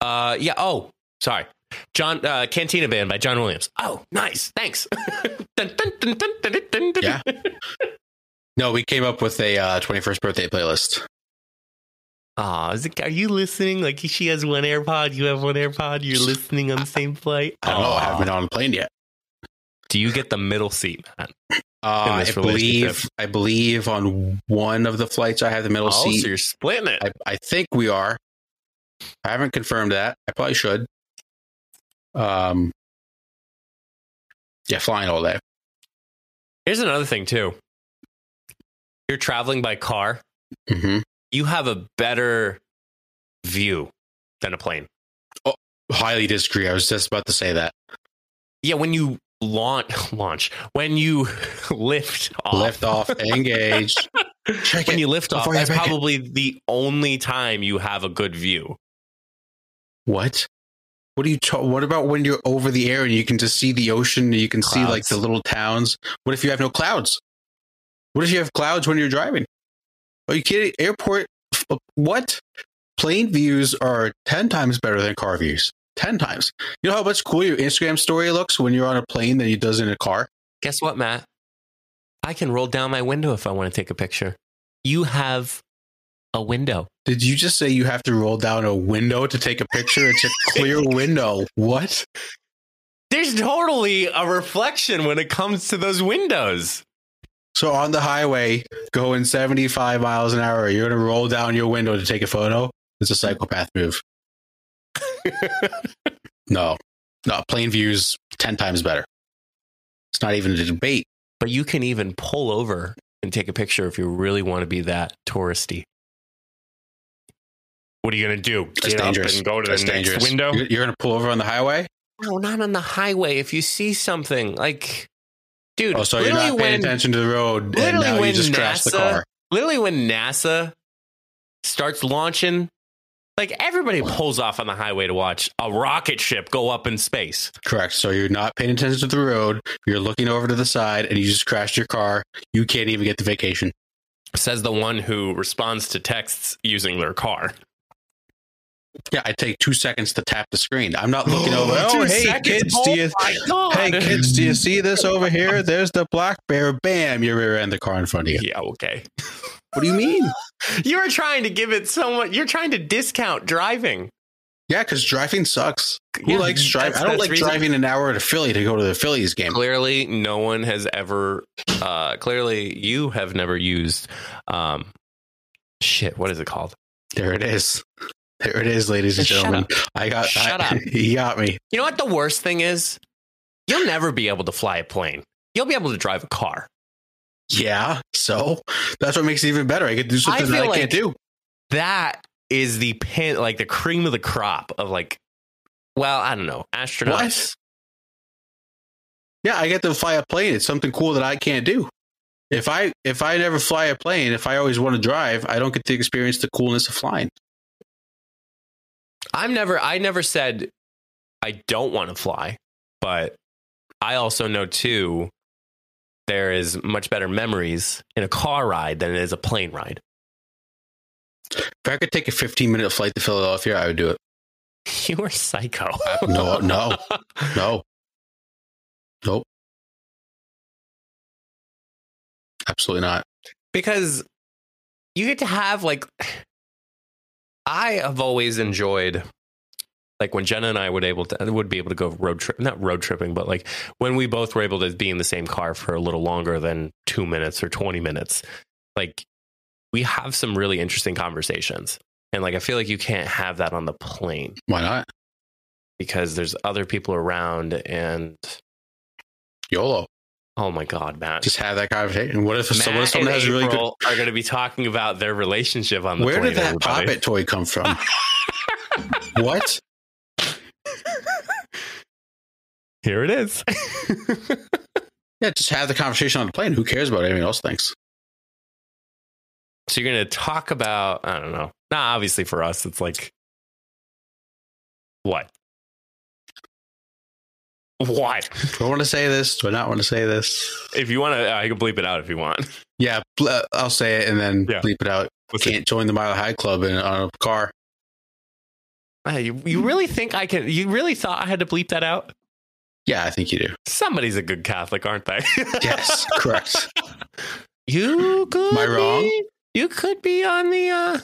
Speaker 1: Uh, yeah. Oh, sorry. John uh, Cantina Band by John Williams. Oh, nice. Thanks. Dun, dun, dun.
Speaker 2: Yeah. No, we came up with a uh, 21st birthday playlist.
Speaker 1: Is it, are you listening? Like she has one AirPod, you have one AirPod. You're listening on the same flight.
Speaker 2: I don't know. I haven't been on a plane yet.
Speaker 1: Do you get the middle seat? man?
Speaker 2: Uh, I believe. I believe on one of the flights I have the middle
Speaker 1: Oh,
Speaker 2: seat.
Speaker 1: so you're splitting it.
Speaker 2: I, I think we are. I haven't confirmed that. I probably should. Um. Yeah, flying all day.
Speaker 1: Here's another thing too. You're traveling by car.
Speaker 2: hmm
Speaker 1: You have a better view than a plane.
Speaker 2: Oh, highly disagree. I was just about to say that.
Speaker 1: Yeah, when you launch, launch when you lift off,
Speaker 2: Lift off, engage. Check
Speaker 1: when you lift off, that's
Speaker 2: make it.
Speaker 1: probably the only time you have a good view.
Speaker 2: What? What do you? Ta- what about when you're over the air and you can just see the ocean? And you can see like the little towns. What if you have no clouds? What if you have clouds when you're driving? Are you kidding? Airport? What? Plane views are ten times better than car views. Ten times. You know how much cooler your Instagram story looks when you're on a plane than it does in a car.
Speaker 1: Guess what, Matt? I can roll down my window if I want to take a picture. You have a window.
Speaker 2: Did you just say you have to roll down a window to take a picture? It's a clear window. What?
Speaker 1: There's totally a reflection when it comes to those windows.
Speaker 2: So on the highway, going 75 miles an hour, you're going to roll down your window to take a photo? It's a psychopath move. no, no, plain views 10 times better. It's not even a debate.
Speaker 1: But you can even pull over and take a picture if you really want to be that touristy. What are you going to do?
Speaker 2: That's
Speaker 1: Get up
Speaker 2: dangerous.
Speaker 1: and go to
Speaker 2: That's
Speaker 1: the next
Speaker 2: dangerous.
Speaker 1: window?
Speaker 2: You're, you're going to pull over on the highway?
Speaker 1: No, not on the highway. If you see something like, dude,
Speaker 2: Oh, so you're not paying
Speaker 1: when,
Speaker 2: attention to the road and
Speaker 1: literally
Speaker 2: now you
Speaker 1: when
Speaker 2: just crashed the
Speaker 1: NASA
Speaker 2: car.
Speaker 1: literally when NASA starts launching, like everybody pulls off on the highway to watch a rocket ship go up in space.
Speaker 2: Correct. So you're not paying attention to the road. You're looking over to the side and you just crashed your car. You can't even get the vacation.
Speaker 1: Says the one who responds to texts using their car.
Speaker 2: Yeah, I take two seconds to tap the screen. I'm not looking over.
Speaker 1: Two
Speaker 2: Oh, hey,
Speaker 1: seconds?
Speaker 2: kids, do you
Speaker 1: Oh.
Speaker 2: Hey kids, do you see this over here? There's the black bear. Bam! You rear end the car in front of you.
Speaker 1: Yeah, okay.
Speaker 2: What do you mean?
Speaker 1: You are trying to give it so much. You're trying to discount driving.
Speaker 2: Yeah, because driving sucks. Who
Speaker 1: Yeah,
Speaker 2: likes driving? I don't like
Speaker 1: reason-
Speaker 2: driving an hour to Philly to go to the Phillies game.
Speaker 1: Clearly, no one has ever. Uh, clearly, you have never used. Um, shit, what is it called?
Speaker 2: There it is. There it is, ladies and
Speaker 1: Shut
Speaker 2: gentlemen.
Speaker 1: up.
Speaker 2: I got.
Speaker 1: Shut
Speaker 2: I,
Speaker 1: up.
Speaker 2: He got me.
Speaker 1: You know what the worst thing is? You'll never be able to fly a plane. You'll be able to drive a car.
Speaker 2: Yeah. So that's what makes it even better. I get to do something that I
Speaker 1: like-
Speaker 2: can't do.
Speaker 1: That is the pin, like the cream of the crop of like. Well, I don't know, astronauts.
Speaker 2: What? Yeah, I get to fly a plane. It's something cool that I can't do. If I if I never fly a plane, if I always want to drive, I don't get to experience the coolness of flying.
Speaker 1: I'm never. I never said I don't want to fly, but I also know too there is much better memories in a car ride than it is a plane ride.
Speaker 2: If I could take a 15 minute flight to Philadelphia, I would do it.
Speaker 1: You are psycho.
Speaker 2: No, no, no. Nope. Absolutely not.
Speaker 1: because you get to have like I have always enjoyed like when Jenna and I would able to would be able to go road trip not road tripping but like when we both were able to be in the same car for a little longer than 2 minutes or 20 minutes like we have some really interesting conversations and like I feel like you can't have that on the plane
Speaker 2: Why not?
Speaker 1: because there's other people around and
Speaker 2: YOLO.
Speaker 1: Oh my god Matt
Speaker 2: Just have that conversation. What if
Speaker 1: Matt
Speaker 2: someone, someone
Speaker 1: and
Speaker 2: has a really good.
Speaker 1: April are going to be talking about their relationship on the
Speaker 2: Where
Speaker 1: plane,
Speaker 2: did that
Speaker 1: everybody.
Speaker 2: Pop It toy come from? what?
Speaker 1: Here it is.
Speaker 2: Yeah, just have the conversation on the plane. Who cares about anything else Thanks.
Speaker 1: so you're going to talk about, I don't know. Nah, obviously for us, it's like, what? What?
Speaker 2: Do I want to say this? Do I not want to say this?
Speaker 1: If you want to, I can bleep it out if you want.
Speaker 2: Yeah, uh, I'll say it and then
Speaker 1: Yeah.
Speaker 2: bleep it out.
Speaker 1: What's?
Speaker 2: Can't join the Mile High Club in on a car.
Speaker 1: Hey, you, you really think I can? You really thought I had to bleep that out?
Speaker 2: Yeah, I think you do.
Speaker 1: Somebody's a good Catholic, aren't they?
Speaker 2: Yes, correct.
Speaker 1: You could.
Speaker 2: Am I wrong?
Speaker 1: be- you could be on the uh,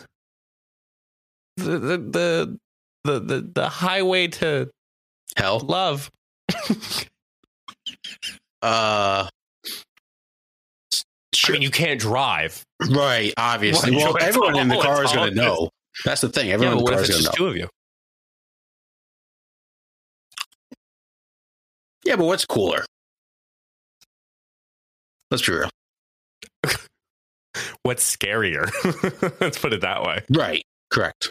Speaker 1: the the the the the, the highway to
Speaker 2: Hell.
Speaker 1: love.
Speaker 2: Uh,
Speaker 1: I mean, you can't drive.
Speaker 2: right, obviously.
Speaker 1: Well,
Speaker 2: Well, everyone in the car is going to know. That's the thing. Everyone
Speaker 1: but
Speaker 2: in the car is going to know.
Speaker 1: two of you?
Speaker 2: Yeah, but what's cooler? Let's be real.
Speaker 1: What's scarier? Let's put it that way.
Speaker 2: Right, correct.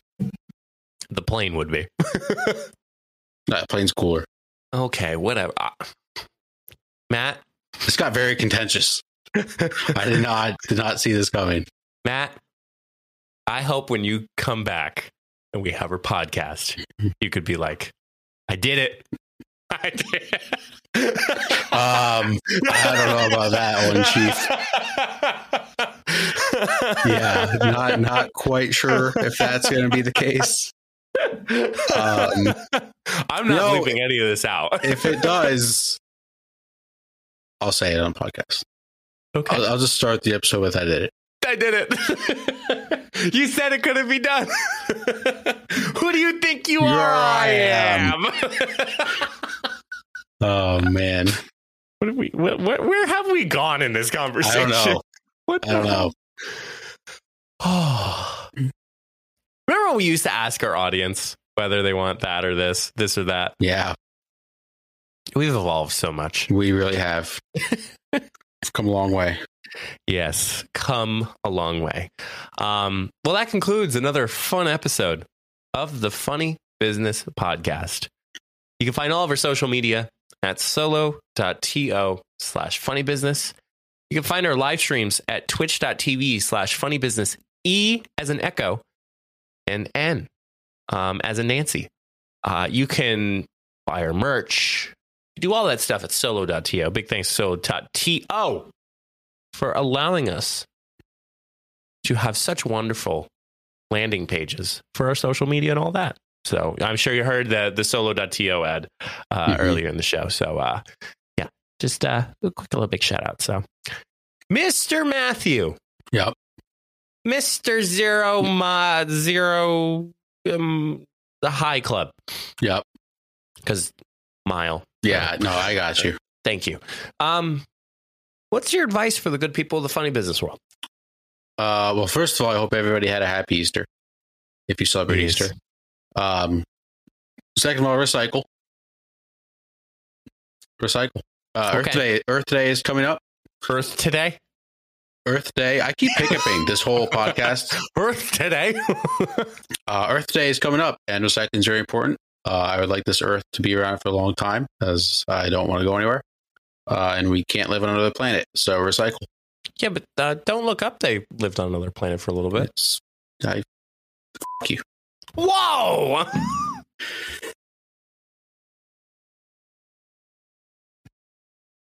Speaker 1: The plane would be.
Speaker 2: That plane's cooler.
Speaker 1: Okay, whatever. Uh, Matt,
Speaker 2: This got very contentious. I did not did not see this coming.
Speaker 1: Matt, I hope when you come back and we have our podcast, you could be like, I did it. I did it.
Speaker 2: Um, I don't know about that one, Chief. Yeah, not not quite sure if that's going to be the case. Um,
Speaker 1: I'm not
Speaker 2: no.
Speaker 1: leaving any of this out.
Speaker 2: If it does, I'll say it on podcast.
Speaker 1: okay.
Speaker 2: I'll, I'll just start the episode with "I did it."
Speaker 1: I did it. you said it couldn't be done. Who do you think you
Speaker 2: You're
Speaker 1: are? I
Speaker 2: am. Oh man,
Speaker 1: what have we, where, where, where have we gone in this conversation?
Speaker 2: I don't know.
Speaker 1: What
Speaker 2: I don't know.
Speaker 1: Oh. Remember when we used to ask our audience whether they want that or this, this or that?
Speaker 2: Yeah,
Speaker 1: We've evolved so much.
Speaker 2: we really have We've come a long way.
Speaker 1: Yes, come a long way. Um, well, that concludes another fun episode of the Funny Business Podcast. You can find all of our social media at solo.to slash funny business. You can find our live streams at twitch.tv slash funny business E as an echo and N um, as a Nancy. Uh, you can buy our merch, do all that stuff at solo.to. Big thanks to solo.to for allowing us to have such wonderful landing pages for our social media and all that. So I'm sure you heard the the solo.to ad uh,
Speaker 2: Mhm.
Speaker 1: earlier in the show. So uh, yeah, just uh, a quick little big shout out. So Mr. Matthew.
Speaker 2: Yep.
Speaker 1: Mr. Zero Mod Zero um, the High Club.
Speaker 2: Yep.
Speaker 1: Because mile.
Speaker 2: Yeah. No, I got you.
Speaker 1: Thank you. Um, what's your advice for the good people of the funny business world?
Speaker 2: Uh, well, first of all, I hope everybody had a happy Easter. If you celebrate
Speaker 1: Yes.
Speaker 2: Easter. Um, second of all, recycle. Recycle. Uh, Earth Day. Earth Day is coming up.
Speaker 1: Earth today?
Speaker 2: Earth Day. I keep hiccuping this whole podcast.
Speaker 1: Earth today?
Speaker 2: Uh, Earth Day is coming up, and recycling is very important. Uh, I would like this Earth to be around for a long time, as I don't want to go anywhere, uh, and we can't live on another planet. So recycle.
Speaker 1: yeah, but uh, don't look up. They lived on another planet for a little bit.
Speaker 2: It's, I,
Speaker 1: Whoa!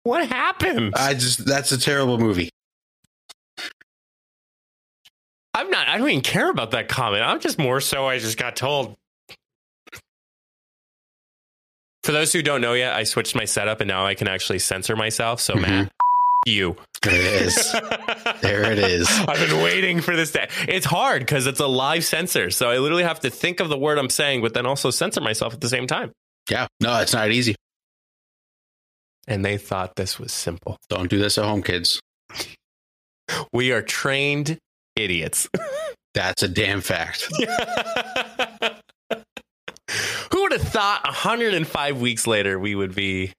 Speaker 1: What happened?
Speaker 2: I just that's a terrible movie.
Speaker 1: I'm not. I don't even care about that comment. I'm just more so. I just got told. For those who don't know yet, I switched my setup and now I can actually censor myself. So,
Speaker 2: Mhm.
Speaker 1: Matt, you.
Speaker 2: There it is. there it is.
Speaker 1: I've been waiting for this day. It's hard because it's a live censor. So I literally have to think of the word I'm saying, but then also censor myself at the same time.
Speaker 2: Yeah. No, it's not easy.
Speaker 1: And they thought this was simple.
Speaker 2: Don't do this at home, kids.
Speaker 1: We are trained idiots.
Speaker 2: That's a damn fact.
Speaker 1: Who would have thought 105 weeks later we would be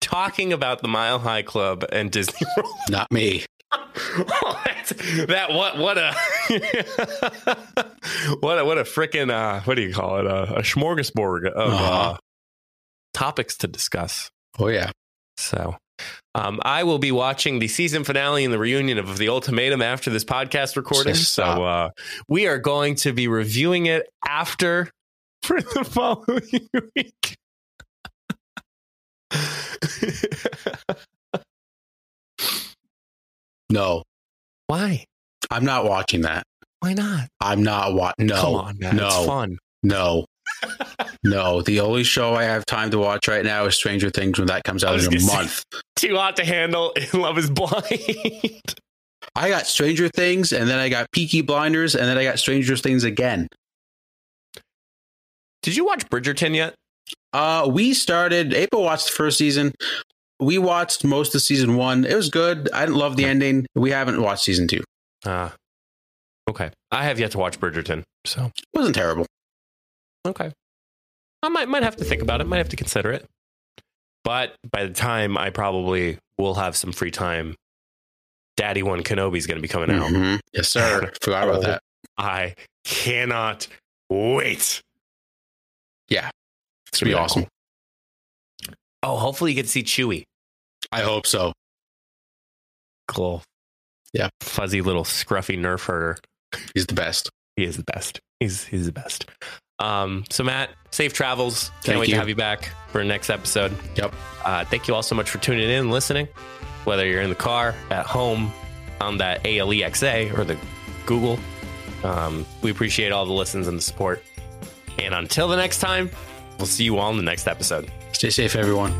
Speaker 1: talking about the Mile High Club and Disney World?
Speaker 2: Not me.
Speaker 1: Oh, that what what a what a what a freaking uh, what do you call it uh, a smorgasbord of uh,
Speaker 2: Uh-huh.
Speaker 1: topics to discuss.
Speaker 2: Oh yeah.
Speaker 1: So. Um, I will be watching the season finale and the reunion of The Ultimatum after this podcast recording.
Speaker 2: Stop.
Speaker 1: So uh, we are going to be reviewing it after for the following week.
Speaker 2: No.
Speaker 1: Why?
Speaker 2: I'm not watching that.
Speaker 1: Why not?
Speaker 2: I'm not watching. no.
Speaker 1: Come on, man.
Speaker 2: No.
Speaker 1: It's fun.
Speaker 2: No. No. The only show I have time to watch right now is Stranger Things when that comes out in a month.
Speaker 1: Too hot to handle. Love is blind.
Speaker 2: I got Stranger Things and then I got Peaky Blinders and then I got Stranger Things again.
Speaker 1: Did you watch Bridgerton yet?
Speaker 2: Uh we started April watched the first season. We watched most of season one. It was good. I didn't love the ending. We haven't watched season two.
Speaker 1: Uh, okay. I have yet to watch Bridgerton. So,
Speaker 2: It wasn't terrible.
Speaker 1: Okay. I might, might have to think about it, might have to consider it. But by the time I probably will have some free time, Daddy One Kenobi's going to be coming out.
Speaker 2: Mhm. Yes, sir. Forgot about that.
Speaker 1: I cannot wait.
Speaker 2: Yeah, it's gonna be awesome.
Speaker 1: Oh, hopefully you get to see Chewie.
Speaker 2: I hope so.
Speaker 1: Cool.
Speaker 2: Yeah.
Speaker 1: Fuzzy little scruffy nerf herder.
Speaker 2: He's the best.
Speaker 1: He is the best. He's he's the best. Um, so Matt, safe travels. Can't
Speaker 2: Thank
Speaker 1: wait
Speaker 2: you.
Speaker 1: to have you back for the next episode.
Speaker 2: Yep.
Speaker 1: Uh, thank you all so much for tuning in and listening. Whether you're in the car, at home, on that ALEXA or the Google, um, we appreciate all the listens and the support. And until the next time, we'll see you all in the next episode.
Speaker 2: Stay safe, everyone.